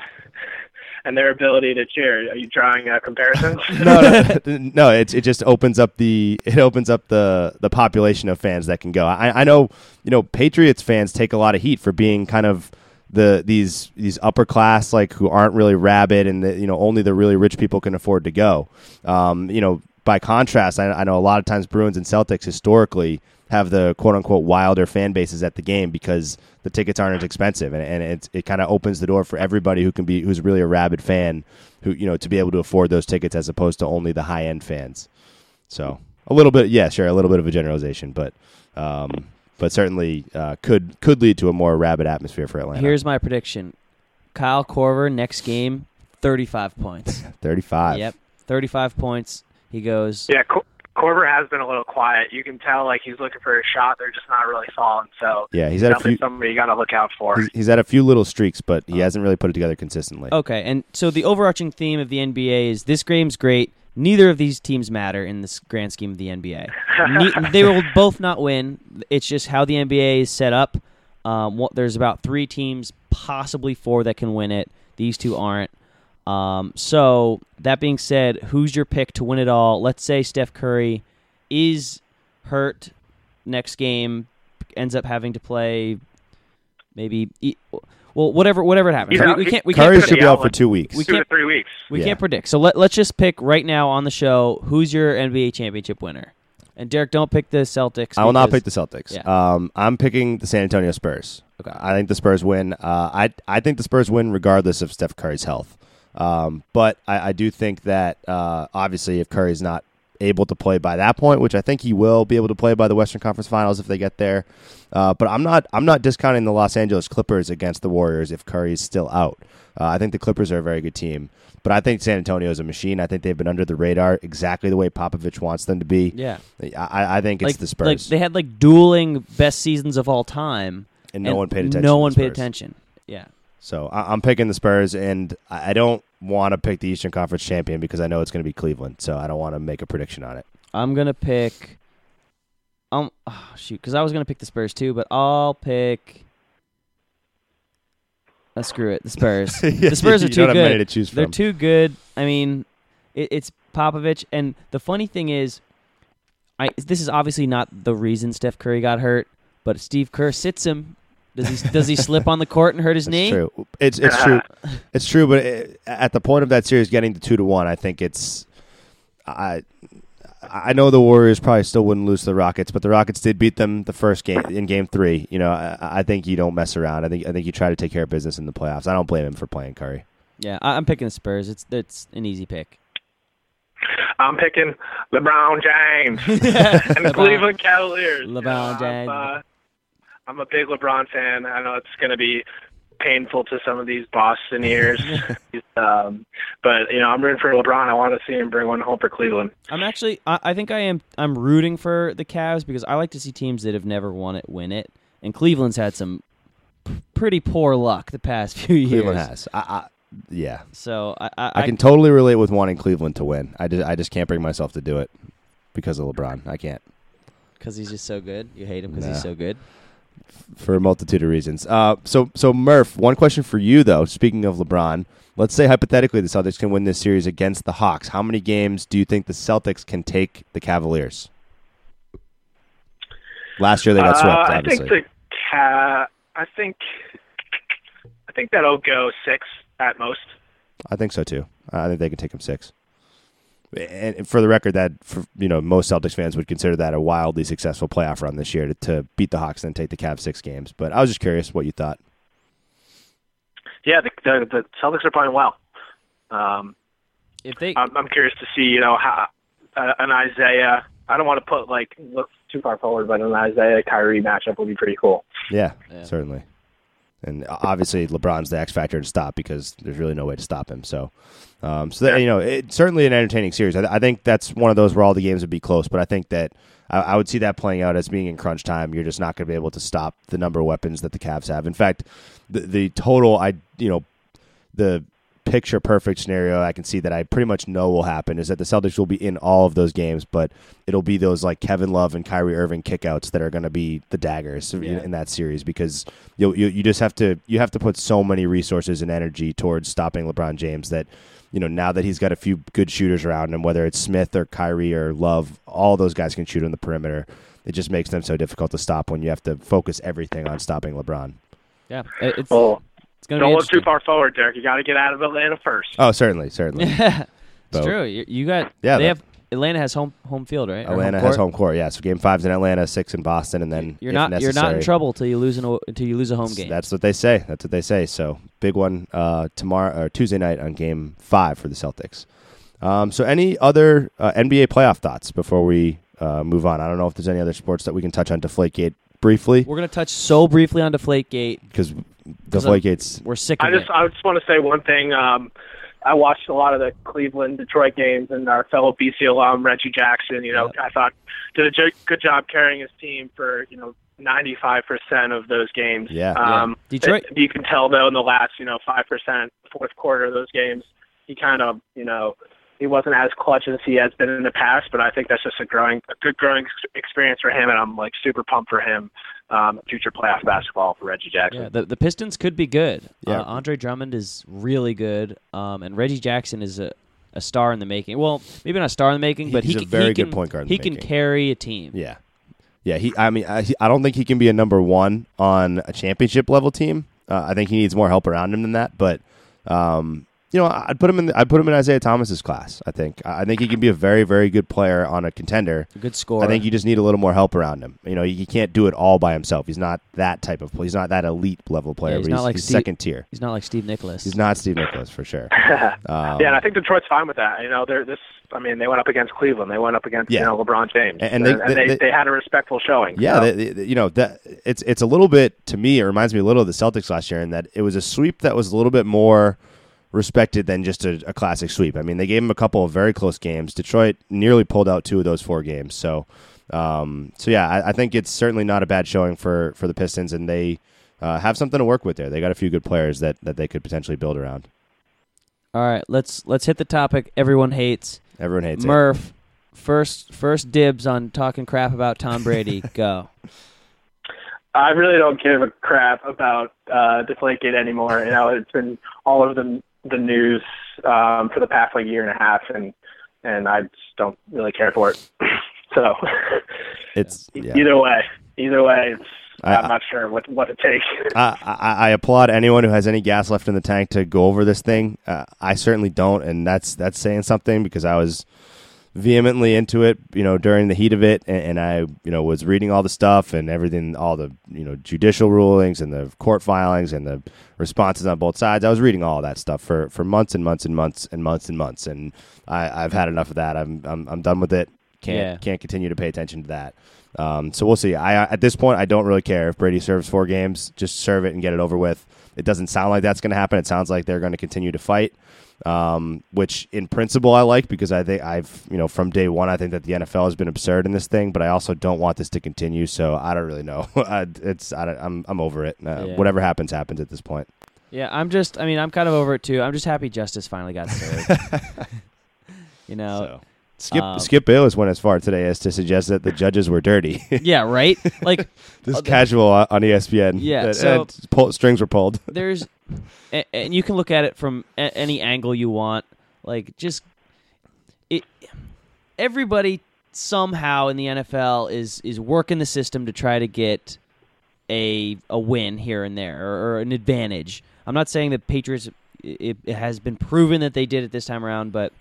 and their ability to cheer? Are you drawing uh, comparisons? no, no, no. It's it just opens up the it opens up the the population of fans that can go. I, I know you know Patriots fans take a lot of heat for being kind of the these these upper class like who aren't really rabid and the, you know only the really rich people can afford to go. Um, you know, by contrast, I, I know a lot of times Bruins and Celtics historically have the quote unquote wilder fan bases at the game because the tickets aren't as expensive and, and it's, it kind of opens the door for everybody who can be who's really a rabid fan who you know to be able to afford those tickets as opposed to only the high end fans. So a little bit, yeah, sure, a little bit of a generalization, but um, but certainly uh, could could lead to a more rabid atmosphere for Atlanta. Here's my prediction: Kyle Korver next game, 35 points. thirty five. yep, 35 points. He goes. yeah, Cor- Korver has been a little quiet. You can tell like he's looking for a shot. They're just not really falling. So Yeah, he's had a few. somebody you got to look out for. He's, he's had a few little streaks, but he hasn't really put it together consistently. Okay, and so the overarching theme of the NBA is this game's great. Neither of these teams matter in this grand scheme of the NBA. Ne- they will both not win. It's just how the NBA is set up. Um, what, there's about three teams, possibly four, that can win it. These two aren't. Um, so that being said, who's your pick to win it all? Let's say Steph Curry is hurt next game, ends up having to play maybe e- well whatever whatever it happens. He's We, we can't we Curry can't should be out for two weeks. We Two can't- three weeks. We Yeah. can't predict. So let, let's just pick right now on the show who's your NBA championship winner. And Derek, don't pick the Celtics. I will not pick the Celtics. Yeah. Um, I'm picking the San Antonio Spurs. Okay. I think the Spurs win. Uh, I I think the Spurs win regardless of Steph Curry's health. Um, but I, I do think that uh, obviously if Curry's not able to play by that point, which I think he will be able to play by the Western Conference Finals if they get there. Uh, but I'm not I'm not discounting the Los Angeles Clippers against the Warriors if Curry is still out. Uh, I think the Clippers are a very good team, but I think San Antonio is a machine. I think they've been under the radar exactly the way Popovich wants them to be. Yeah. I, I think it's like the Spurs, like they had like dueling best seasons of all time, and no one paid attention. No one paid attention. Yeah. So I- I'm picking the Spurs, and I I don't want to pick the Eastern Conference champion because I know it's going to be Cleveland. So I don't want to make a prediction on it. I'm gonna pick. Um, oh, shoot, because I was gonna pick the Spurs too, but I'll pick. Uh, screw it, the Spurs. the Spurs are too good. to choose They're too good. I mean, it, it's Popovich, and the funny thing is, I this is obviously not the reason Steph Curry got hurt, but Steve Kerr sits him. Does he does he slip on the court and hurt his It's knee? true. It's it's true. It's true. But it, at the point of that series getting to two to one, I think it's. I I know the Warriors probably still wouldn't lose to the Rockets, but the Rockets did beat them the first game in Game Three. You know, I, I think you don't mess around. I think I think you try to take care of business in the playoffs. I don't blame him for playing Curry. Yeah, I, I'm picking the Spurs. It's it's an easy pick. I'm picking LeBron James and the Cleveland Cavaliers. LeBron I'm, James. uh, I'm a big LeBron fan. I know it's going to be painful to some of these Boston ears, um, but you know I'm rooting for LeBron. I want to see him bring one home for Cleveland. I'm actually. I, I think I am. I'm rooting for the Cavs because I like to see teams that have never won it win it. And Cleveland's had some p- pretty poor luck the past few years. Cleveland has. I, I, yeah, So I, I, I can totally relate with wanting Cleveland to win. I just I just can't bring myself to do it because of LeBron. I can't. because he's just so good. You hate him because Nah. he's so good. For a multitude of reasons. Uh, so, so Murph, one question for you though. Speaking of LeBron, let's say hypothetically the Celtics can win this series against the Hawks. How many games do you think the Celtics can take the Cavaliers? Last year they got Uh, swept. I Obviously, think the ca- I think I think that'll go six at most. I think so too. I think they can take them six. And for the record, that for, you know most Celtics fans would consider that a wildly successful playoff run this year to, to beat the Hawks and take the Cavs six games. But I was just curious what you thought. Yeah, the the, the Celtics are playing well. Um, If they, I'm, I'm curious to see, you know, how uh, an Isaiah. I don't want to put like look too far forward, but an Isaiah Kyrie matchup would be pretty cool. Yeah, Yeah. certainly. And obviously, LeBron's the X factor to stop because there's really no way to stop him. So, um, so that, you know, it's certainly an entertaining series. I, I think that's one of those where all the games would be close. But I think that I, I would see that playing out as being in crunch time. You're just not going to be able to stop the number of weapons that the Cavs have. In fact, the the total, I you know, the picture perfect scenario I can see that I pretty much know will happen is that the Celtics will be in all of those games, but it'll be those like Kevin Love and Kyrie Irving kickouts that are going to be the daggers in, Yeah. in that series because you, you you just have to you have to put so many resources and energy towards stopping LeBron James that you know now that he's got a few good shooters around him, whether it's Smith or Kyrie or Love, all those guys can shoot on the perimeter. It just makes them so difficult to stop when you have to focus everything on stopping LeBron. yeah, it's Well, it's gonna don't look too far forward, Derek. You got to get out of Atlanta first. Oh, certainly, certainly. it's So- true. You, you got. Yeah, they have Atlanta has home home field, right? Atlanta home has home court. Yeah, so game five's in Atlanta, six in Boston, and then You're if not. You're not in trouble till you lose an, until you lose a home game. That's what they say. That's what they say. So big one uh, tomorrow or Tuesday night on Game Five for the Celtics. Um, so any other uh, NBA playoff thoughts before we uh, move on? I don't know if there's any other sports that we can touch on Deflategate briefly We're gonna touch so briefly on Deflategate. because 'Cause I'm- Deflategate's We're sick of I just it. I just want to say one thing. Um, I watched a lot of the Cleveland Detroit games, and our fellow BC alum Reggie Jackson. You know, I thought did a jo- good job carrying his team for you know 95 percent of those games. Yeah. Um, Yeah. Detroit- it- you can tell though in the last you know five percent fourth quarter of those games, he kind of you know he wasn't as clutch as he has been in the past. But I think that's just a growing a good growing experience for him, and I'm like super pumped for him. Um, future playoff basketball for Reggie Jackson. Yeah, the the Pistons could be good. Yeah. Uh, Andre Drummond is really good, um, and Reggie Jackson is a, a star in the making. Well, maybe not a star in the making, but He's he a can- very he good can, point guard in He the can making. carry a team. yeah, yeah. He, I mean, I, he- I don't think he can be a number one on a championship level team. Uh, I think he needs more help around him than that. But um, you know, I'd put him in. I'd put him in Isaiah Thomas's class. I think. I I think he can be a very, very good player on a contender. A good scorer. I think you just need a little more help around him. You know, he, he can't do it all by himself. He's not that type of. Player. He's not that elite level player. Yeah, he's but not he's, like he's Steve- second tier. he's not like Steve Nicholas. He's not Steve Nicholas for sure. Um, yeah, and I think Detroit's fine with that. You know, they're this I mean, they went up against Cleveland. They went up against Yeah. you know LeBron James, And- and they- and they- they, they had a respectful showing. Yeah, So, they, they- you know that it's it's a little bit to me. It reminds me a little of the Celtics last year in that it was a sweep that was a little bit more respected than just a, a classic sweep. I mean, they gave them a couple of very close games. Detroit nearly pulled out two of those four games. So, um, so yeah, I, I think it's certainly not a bad showing for for the Pistons, and they uh, have something to work with there. They got a few good players that that they could potentially build around. All right, let's let's hit the topic everyone hates. Everyone hates it. Murph, first first dibs on talking crap about Tom Brady. Go. I really don't give a crap about uh, Deflategate anymore. You know, it's been all over the the news um, for the past like year and a half, and and I just don't really care for it. so It's yeah. either way, either way, it's, I- I'm not sure what what to take. I, I, I applaud anyone who has any gas left in the tank to go over this thing. Uh, I certainly don't, and that's that's saying something because I was vehemently into it, you know, during the heat of it, and, and I, you know, was reading all the stuff and everything, all the you know judicial rulings and the court filings and the responses on both sides. I was reading all that stuff for, for months and months and months and months and months, and I, I've had enough of that. I'm I'm, I'm done with it. Can't Yeah. can't continue to pay attention to that. Um, so we'll see. I at this point I don't really care if Brady serves four games. Just serve it and get it over with. It doesn't sound like that's going to happen. It sounds like they're going to continue to fight, um, which in principle I like because I think I've you know from day one I think that the NFL has been absurd in this thing, but I also don't want this to continue. So I don't really know. I, it's I don't, I'm I'm over it. Uh, Yeah. Whatever happens happens at this point. Yeah, I'm just. I mean, I'm kind of over it too. I'm just happy justice finally got served. you know. So. Skip um, Skip Bayless went as far today as to suggest that the judges were dirty. Yeah. Right. Like this is casual on ESPN. Yeah, that, so- uh, pull, strings were pulled. there's, a- and you can look at it from a- any angle you want. Like just it. Everybody somehow in the NFL is is working the system to try to get a a win here and there or, or an advantage. I'm not saying that Patriots. It, it has been proven that they did it this time around, but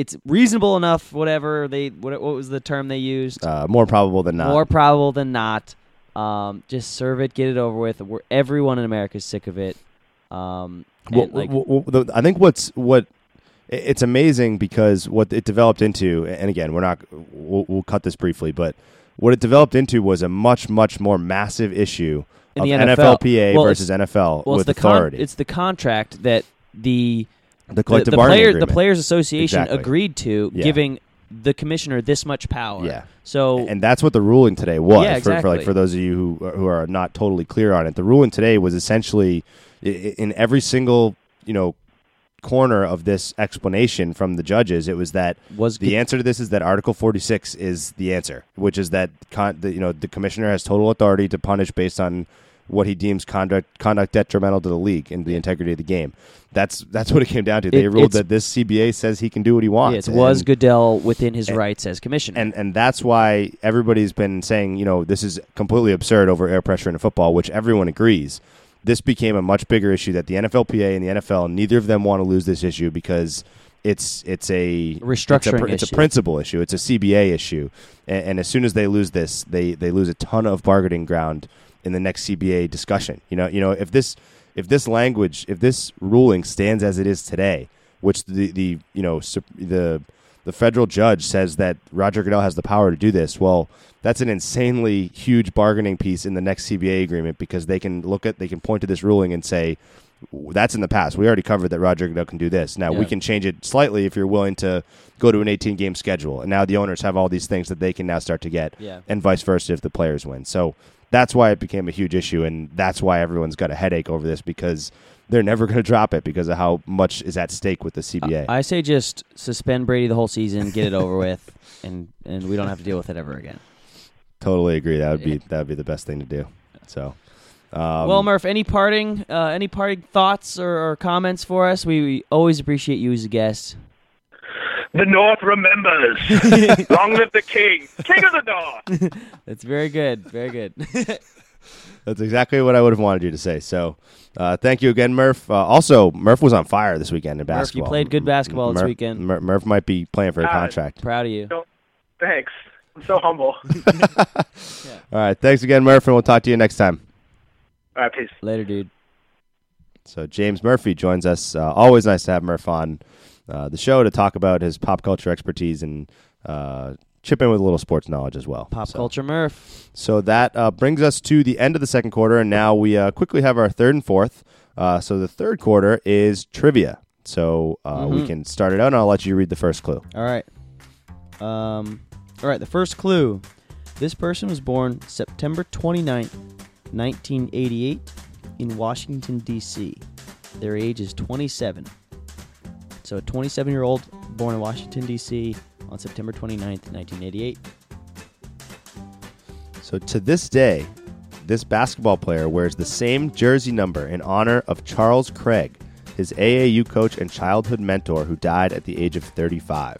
it's reasonable enough. Whatever they what, what was the term they used? Uh, more probable than not. More probable than not. Um, just serve it, get it over with. We're, everyone in America is sick of it. Um, Well, like, well, well, the- I think what's what it's amazing because what it developed into, and again, we're not we'll, we'll cut this briefly, but what it developed into was a much much more massive issue In of the NFL. NFLPA versus NFL with it's the con- authority. it's the contract that the the the, collective the bargaining player, agreement. the players association Exactly. agreed to, Yeah. giving the commissioner this much power. Yeah. So and that's what the ruling today was. Yeah, for, for like exactly. for those of you who who are not totally clear on it, the ruling today was essentially in every single you know corner of this explanation from the judges, it was that Was the good- answer to this is that Article forty six is the answer, which is that con- the, you know the commissioner has total authority to punish based on what he deems conduct conduct detrimental to the league and the integrity of the game. That's that's what it came down to. They It- ruled that this CBA says he can do what he wants. it was and- Goodell within his and- rights as commissioner. and and that's why everybody's been saying, you know, this is completely absurd over air pressure in football, which everyone agrees. This became a much bigger issue that the NFLPA and the NFL neither of them want to lose this issue because it's it's a Restructuring It's a, it's a issue. principal issue. It's a CBA issue, and, and as soon as they lose this, they they lose a ton of bargaining ground in the next CBA discussion. You know, you know if this if this language if this ruling stands as it is today, which the the you know the the federal judge says that Roger Goodell has the power to do this. Well, that's an insanely huge bargaining piece in the next CBA agreement because they can look at they can point to this ruling and say that's in the past. We already covered that Roger Goodell can do this. Now we can change it slightly if you're willing to go to an 18 game schedule. And now the owners have all these things that they can now start to get, Yeah. and vice versa if the players win. So that's why it became a huge issue, and that's why everyone's got a headache over this because they're never going to drop it because of how much is at stake with the CBA. I say just suspend Brady the whole season, get it over with, and and we don't have to deal with it ever again. Totally agree. That would be that would be the best thing to do. So, um, well, Murph, any parting uh, any parting thoughts or, or comments for us? We, we always appreciate you as a guest. The North remembers. Long live the king, king of the North. That's very good, very good. that's exactly what I would have wanted you to say. So, uh, thank you again, Murph. Uh, also, Murph was on fire this weekend in Murph, you basketball. played good basketball this weekend. Mur- Murph might be playing for a Uh, contract. Proud of you. Thanks. I'm so humble. All right, thanks again, Murph, and we'll talk to you next time. All right, peace. Later, dude. So James Murphy joins us. Uh, always nice to have Murph on. Uh, the show to talk about his pop culture expertise and uh, chip in with a little sports knowledge as well. Pop So- culture Murph. So that uh, brings us to the end of the second quarter, and now we uh, quickly have our third and fourth. Uh, so the third quarter is trivia. So uh, we can start it out, and I'll let you read the first clue. All right. Um, all right, the first clue. This person was born September 29th, 1988, in Washington, D.C. Their age is 27. So, a 27 year old born in Washington, D.C. on September 29th, 1988. So to this day, this basketball player wears the same jersey number in honor of Charles Craig, his AAU coach and childhood mentor who died at the age of 35.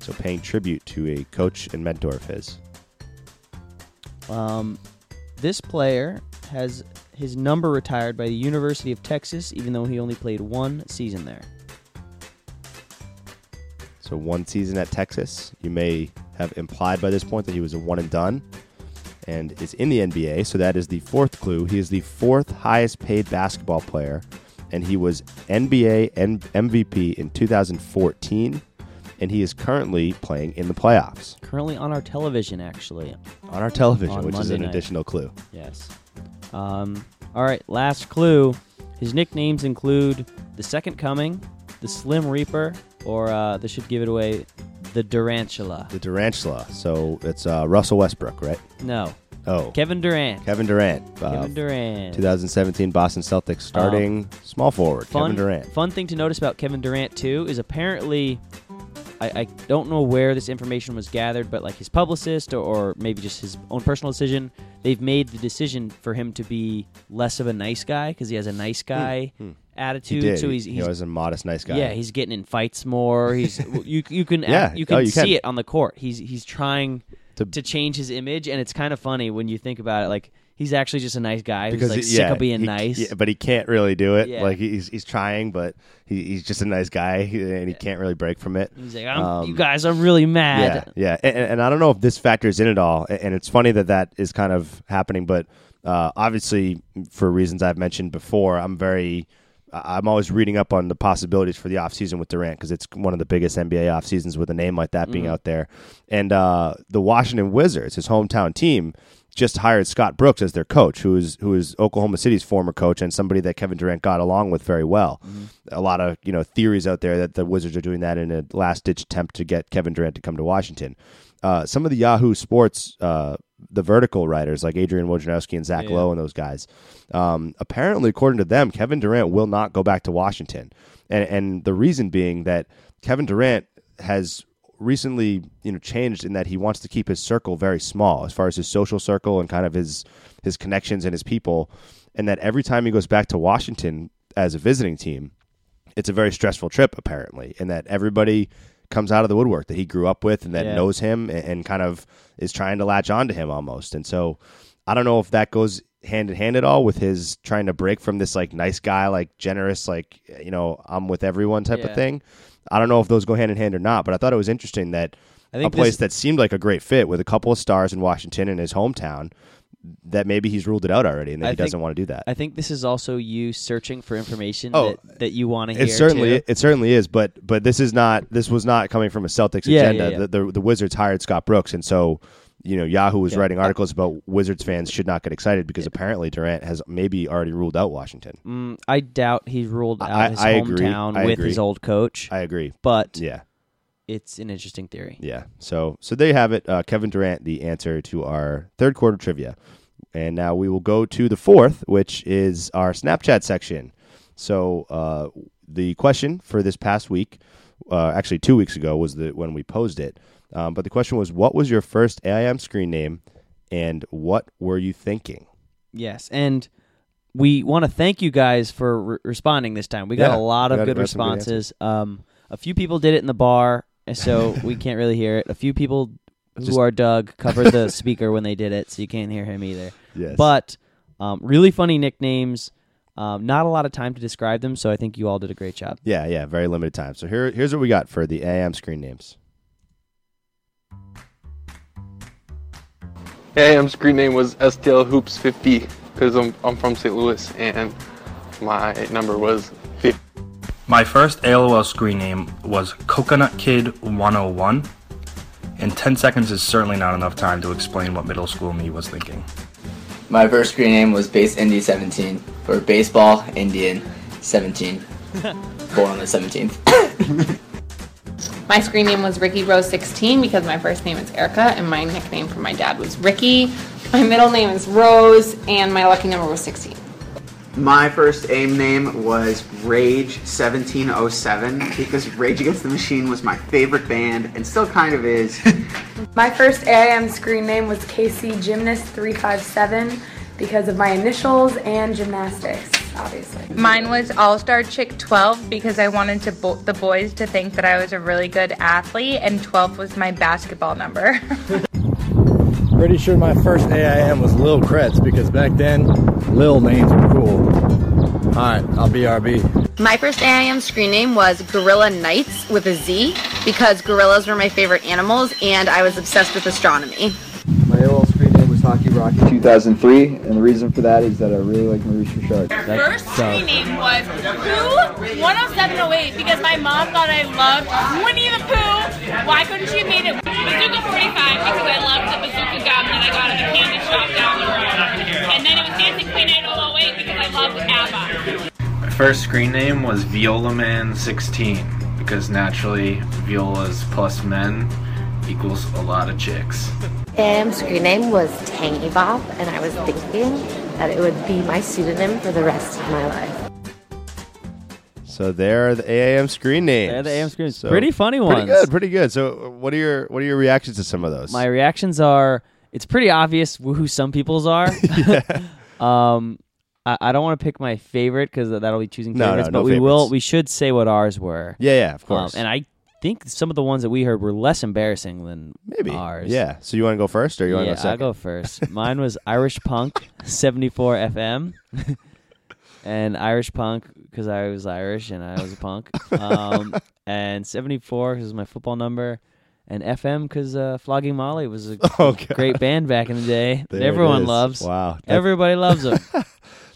So paying tribute to a coach and mentor of his. Um, this player has his number retired by the University of Texas, even though he only played one season there. So one season at Texas. You may have implied by this point that he was a one and done and is in the NBA. So that is the fourth clue. He is the fourth highest paid basketball player, and he was NBA and MVP in 2014. And he is currently playing in the playoffs Currently on our television, actually. on our television, On which is an night. additional clue. Yes. Um, all right, last clue. His nicknames include the Second Coming, the Slim Reaper, or uh, this should give it away, the Durantula. The Durantula. So it's uh, Russell Westbrook, right? No, Oh, Kevin Durant. Kevin Durant. Uh, Kevin Durant. 2017 Boston Celtics starting small forward, fun, Kevin Durant. Fun thing to notice about Kevin Durant too is apparently, I, I don't know where this information was gathered, but like his publicist or, or maybe just his own personal decision, they've made the decision for him to be less of a nice guy because he has a nice guy hmm. He attitude. did. So he's, he he's was a modest, nice guy. yeah, he's getting in fights more. He's you you can Yeah. you can Oh, you see can. it on the court. He's he's trying To- to, change his image, and it's kind of funny when you think about it. Like he's actually just a nice guy because who's like he- sick yeah, of being he- nice. yeah, but he can't really do it. Yeah. Like he's he's trying, but he, he's just a nice guy, and he can't really break from it. He's like, I'm, Um, you guys, I'm really mad. Yeah, yeah, and, and I don't know if this factors in at all. And it's funny that that is kind of happening, but uh, obviously for reasons I've mentioned before, I'm very. I'm always reading up on the possibilities for the offseason with Durant because it's one of the biggest NBA off seasons with a name like that being Mm-hmm. out there. And uh, the Washington Wizards, his hometown team, just hired Scott Brooks as their coach, who is who is Oklahoma City's former coach and somebody that Kevin Durant got along with very well. A lot of you know theories out there that the Wizards are doing that in a last ditch attempt to get Kevin Durant to come to Washington. Uh, some of the Yahoo Sports, uh, the vertical writers like Adrian Wojnarowski and Zach Yeah. Lowe and those guys, um, apparently, according to them, Kevin Durant will not go back to Washington, and and the reason being that Kevin Durant has recently you know changed in that he wants to keep his circle very small as far as his social circle and kind of his his connections and his people and that every time he goes back to Washington as a visiting team it's a very stressful trip apparently and that everybody comes out of the woodwork that he grew up with and that Yeah. knows him and, and kind of is trying to latch on to him almost and so I don't know if that goes hand in hand at all with his trying to break from this like nice guy like generous like you know I'm with everyone type Yeah. of thing I don't know if those go hand in hand or not, but I thought it was interesting that I a place this- that seemed like a great fit with a couple of stars in Washington in his hometown, that maybe he's ruled it out already and that I he think- doesn't want to do that. I think this is also you searching for information Oh, that, that you want to hear. it certainly too. it certainly is, but but this is not this was not coming from a Celtics Yeah, agenda. yeah, yeah. The, the the Wizards hired Scott Brooks, and so you know Yahoo was writing articles about Wizards fans should not get excited because apparently Durant has maybe already ruled out Washington. Mm, I doubt he's ruled out I- his I hometown with agree. his old coach, I agree. but Yeah. It's an interesting theory. Yeah. So so there you have it. Uh, Kevin Durant, the answer to our third quarter trivia. And now we will go to the fourth, which is our Snapchat section. So uh, the question for this past week, uh, actually two weeks ago, was the when we posed it. Um, but the question was, what was your first AIM screen name, and what were you thinking? Yes, and we want to thank you guys for re- responding this time. We got Yeah, a lot of got- good got some good responses. um, a few people did it in the bar, so we can't really hear it. A few people who Just- are Doug covered the speaker when they did it, so you can't hear him either. Yes. But um, really funny nicknames. Um, not a lot of time to describe them, so I think you all did a great job. yeah, yeah, very limited time. So here here's what we got for the AIM screen names. Hey, I'm screen name was STL Hoops 50 because I'm, I'm from St. Louis and my number was 50. My first AOL screen name was Coconut Kid 101, and 10 seconds is certainly not enough time to explain what middle school me was thinking. My first screen name was Base Indy 17 for Baseball Indian 17. Born on the 17th. My screen name was Ricky Rose 16 because my first name is Erica and my nickname for my dad was Ricky. My middle name is Rose and my lucky number was 16. My first AIM name was Rage 1707 because Rage Against the Machine was my favorite band and still kind of is. My first AIM screen name was KC Gymnast 357 because of my initials and gymnastics, obviously. Mine was All Star Chick 12 because I wanted to bo- the boys to think that I was a really good athlete, and 12 was my basketball number. Pretty sure my first AIM was Lil Kretz because back then, Lil names were cool. Alright, I'll be RB. My first AIM screen name was Gorilla Knights with a Z because gorillas were my favorite animals and I was obsessed with astronomy. My AOL screen name was Hockey Rocket 2003, and the reason for that is that I really like Maurice Richard. First screen name was Pooh 10708 because my mom thought I loved Winnie the Pooh. Why couldn't she have made it Bazooka 45 because I loved the bazooka gum that I got at the candy shop down the road. And then it was Dancing Queen 8008 because I loved ABBA. My first screen name was Viola Man 16 because naturally violas plus men equals a lot of chicks. Um, screen name was Tangy Bob, and I was thinking that it would be my pseudonym for the rest of my life. So there are the AIM screen names. They're the AIM screens. So, Pretty funny ones. Pretty good, pretty good. So what are your what are your reactions to some of those? My reactions are it's pretty obvious who some people's are. um, I, I don't want to pick my favorite because that'll be choosing No, no, favorites, no but we will. favorites. We should say what ours were. Yeah, yeah, of Um, course. and I think some of the ones that we heard were less embarrassing than Maybe. ours. Yeah. So you want to go first, or you want yeah, to go second? I'll go first. Mine was Irish Punk 74 FM. and Irish Punk because I was Irish and I was a punk. Um, and 74 because my football number. And FM because uh, Flogging Molly was a Oh, great band back in the day that There everyone loves. Wow. Everybody loves them.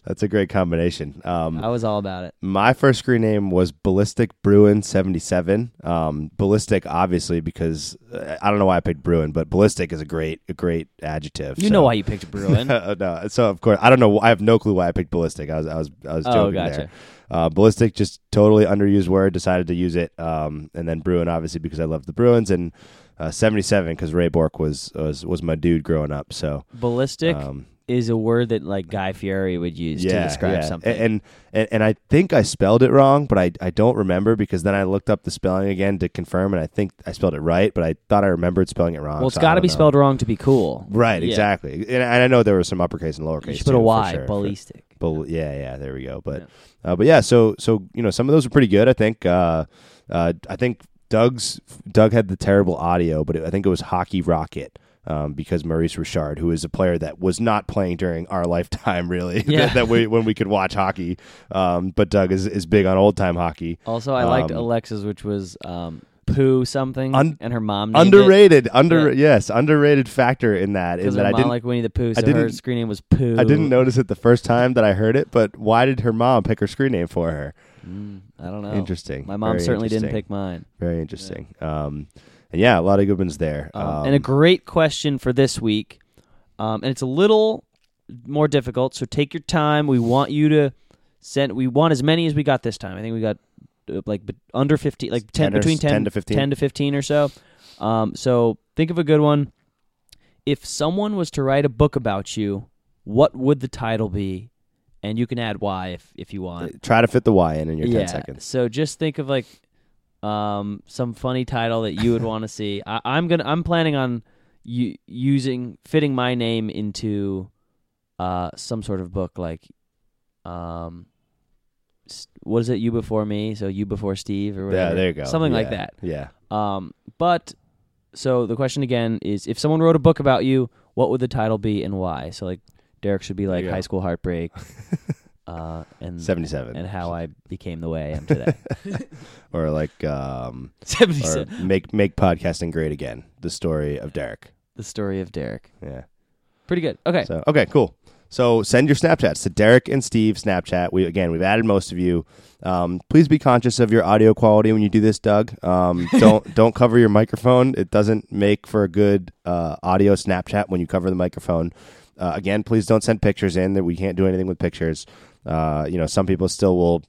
That's a great combination. Um, I was all about it. My first screen name was Ballistic Bruin 77. Um, ballistic, obviously, because uh, I don't know why I picked Bruin, but ballistic is a great, a great adjective. You so- know why you picked Bruin. no, so of course I don't know. I have no clue why I picked ballistic. I was, I was, I was Oh, joking gotcha. there. Uh, ballistic, just totally underused word. Decided to use it, um, and then Bruin, obviously, because I love the Bruins, and uh, 77 because Ray Bourque was, was was my dude growing up. So Ballistic Um, is a word that like Guy Fieri would use to describe yeah. something. And, and and I think I spelled it wrong, but I I don't remember because then I looked up the spelling again to confirm, and I think I spelled it right, but I thought I remembered spelling it wrong. well, it's so got to be know. spelled wrong to be cool. Right, Yeah. exactly. And, and I know there was some uppercase and lowercase. You should put a too, for Y, sure, for- ballistic. Yeah, yeah. There we go. But uh, but yeah. So so you know some of those are pretty good. I think. Uh, uh, I think Doug's Doug had the terrible audio, but it, I think it was Hockey Rocket. Um, because Maurice Richard, who is a player that was not playing during our lifetime, really, Yeah. that, that we when we could watch hockey. Um, but Doug is, is big on old time hockey. Also, I liked Um, Alexa's, which was um, Pooh something, Un- and her mom named underrated, It. under Yeah. yes, underrated factor in that is that her I didn't like Winnie the Pooh, I so her didn't- screen name was Pooh. I didn't notice it the first time that I heard it, but why did her mom pick her screen name for her? Mm, I don't know. Interesting. My mom Very certainly didn't pick mine. Very interesting. Um, and yeah, a lot of good ones there. Um, and a great question for this week. Um, and it's a little more difficult, so take your time. We want you to send. We want as many as we got this time. I think we got uh, like under fifteen, like 10, 10 between 10, 10 to 15. 10 to fifteen or so. Um, so think of a good one. If someone was to write a book about you, what would the title be? And you can add why if if you want. Try to fit the Y in in your yeah. ten seconds. So just think of like um, some funny title that you would want to see. I, I'm gonna. I'm planning on u- using fitting my name into uh, some sort of book, like um, what is it? You before me, so you before Steve, or whatever. Yeah, there you go. Something like that. yeah. Um, but so the question again is, if someone wrote a book about you, what would the title be and why? So like Derek should be like. High School Heartbreak. Uh, and 77. and how I became the way I am today. or like um, 77. or make make podcasting great again. The story of Derek. the story of Derek. Yeah. Pretty good. Okay. So okay, cool. So send your Snapchats to Derek and Steve Snapchat. We again, we've added most of you. Um, please be conscious of your audio quality when you do this, Doug. Um, don't don't cover your microphone. It doesn't make for a good uh, audio Snapchat when you cover the microphone. Uh, again, please don't send pictures in. That we can't do anything with pictures. Uh, you know, some people still will,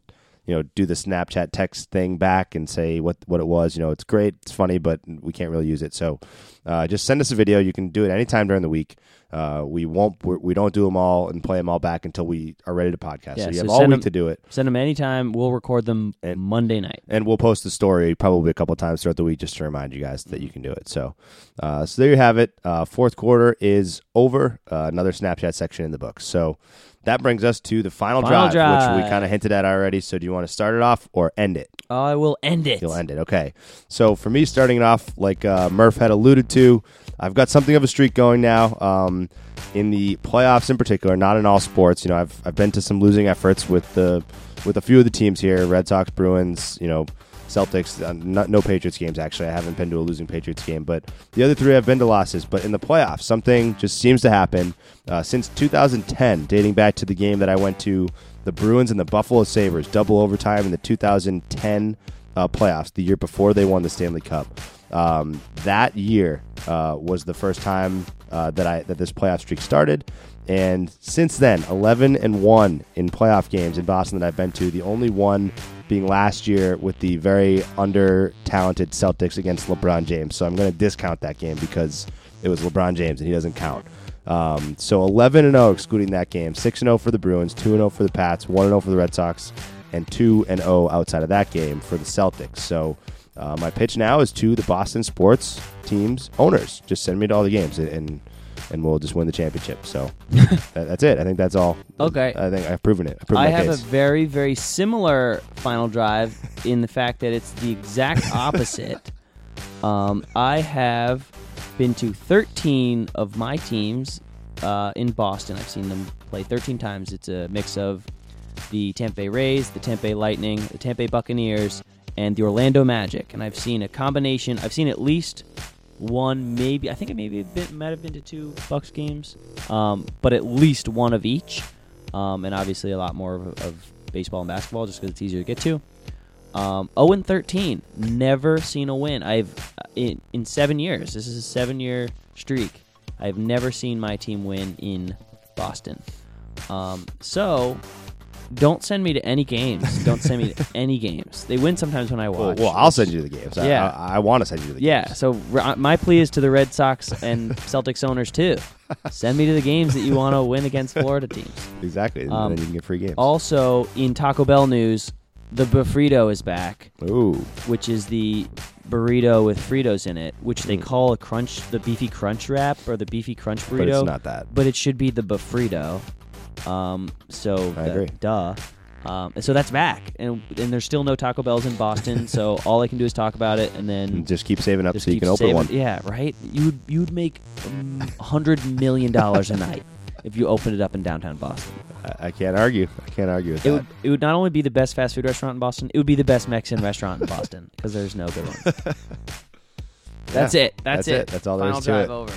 you know, do the Snapchat text thing back and say what what it was. You know, it's great, it's funny, but we can't really use it. So, uh, just send us a video. You can do it anytime during the week. Uh, we won't. We're, we don't do them all and play them all back until we are ready to podcast. Yeah, so you so have all week them- to do it. Send them anytime. We'll record them Monday night. and we'll post the story probably a couple times throughout the week just to remind you guys that you can do it. So, uh, so there you have it. Uh, fourth quarter is over. Uh, another Snapchat section in the book. So that brings us to the final, Final drive, which we kind of hinted at already. So do you want to start it off or end it? I will end it. You'll end it. Okay. So for me, starting it off, like uh, Murph had alluded to, I've got something of a streak going now. Um, in the playoffs, in particular, not in all sports. You know, I've I've been to some losing efforts with the with a few of the teams here: Red Sox, Bruins. You know, Celtics. Uh, no Patriots games actually. I haven't been to a losing Patriots game, but the other three I've been to losses. But in the playoffs, something just seems to happen uh, since 2010, dating back to the game that I went to. The Bruins and the Buffalo Sabres double overtime in the 2010 uh, playoffs, the year before they won the Stanley Cup. Um, that year uh, was the first time uh, that I that this playoff streak started, and since then, 11 and one in playoff games in Boston that I've been to. The only one being last year with the very under talented Celtics against LeBron James. So I'm going to discount that game because it was LeBron James and he doesn't count. Um, so 11 and 0 excluding that game, 6 and 0 for the Bruins, 2 and 0 for the Pats, 1 and 0 for the Red Sox, and 2 and 0 outside of that game for the Celtics. So uh, my pitch now is to the Boston sports teams owners. Just send me to all the games and and, and we'll just win the championship. So that, that's it. I think that's all. Okay. I think I've proven it. I've proven I have case. a very, very similar final drive in the fact that it's the exact opposite. um, I have been to 13 of my teams uh, in Boston. I've seen them play 13 times. It's a mix of the Tampa Bay Rays, the Tampa Bay Lightning, the Tampa Bay Buccaneers, and the Orlando Magic. And I've seen a combination. I've seen at least one, maybe I think it maybe been, might have been to two Bucs games, um, but at least one of each, um, and obviously a lot more of, of baseball and basketball just because it's easier to get to. Um, 0 and 13, never seen a win. I've in, in seven years. This is a seven-year streak. I've never seen my team win in Boston. Um, so don't send me to any games. Don't send me to any games. They win sometimes when I Well, watch. well, I'll send you to the games. I- Yeah, I, I want to send you to the yeah. So r- my plea is to the Red Sox and Celtics owners too. Send me to the games that you want to win against Florida teams. Exactly. And Um, then you can get free games. Also, in Taco Bell news, the Bufrito is back. Ooh. Which is the burrito with Fritos in it, which they call a crunch, the beefy crunch wrap or the beefy crunch burrito. But it's not that. But it should be the Bufrito. Um, so I the- agree. Duh. Um, and so that's back, and and there's still no Taco Bells in Boston. so all I can do is talk about it, and then And just keep saving up just so you keep can open saving- one. Yeah, right. You would you would make um, hundred million dollars a night if you opened it up in downtown Boston. I, I can't argue. I can't argue with It that. would it would not only be the best fast food restaurant in Boston, it would be the best Mexican restaurant in Boston because there's no good one. That's Yeah, it. That's, it. That's all there Final is to drive it. over.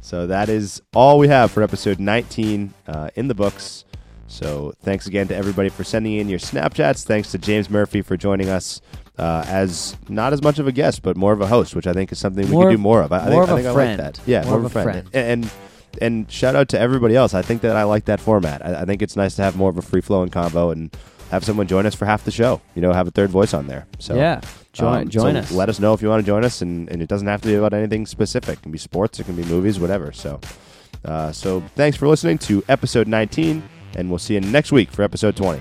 So that is all we have for episode 19 uh, in the books. So thanks again to everybody for sending in your Snapchats. Thanks to James Murphy for joining us uh, as not as much of a guest, but more of a host, which I think is something we More can do more of. I, I more think, of I a think friend. I like that. Yeah, More more, of of a a friend. And and shout out to everybody else. I think that I like that format. I, I think it's nice to have more of a free flowing combo and have someone join us for half the show. You know, have a third voice on there. So um, Yeah. Join- join so us. Let us know if you want to join us, and, and it doesn't have to be about anything specific. It can be sports, it can be movies, whatever. So, uh, so thanks for listening to episode 19, and we'll see you next week for episode 20.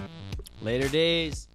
Later days.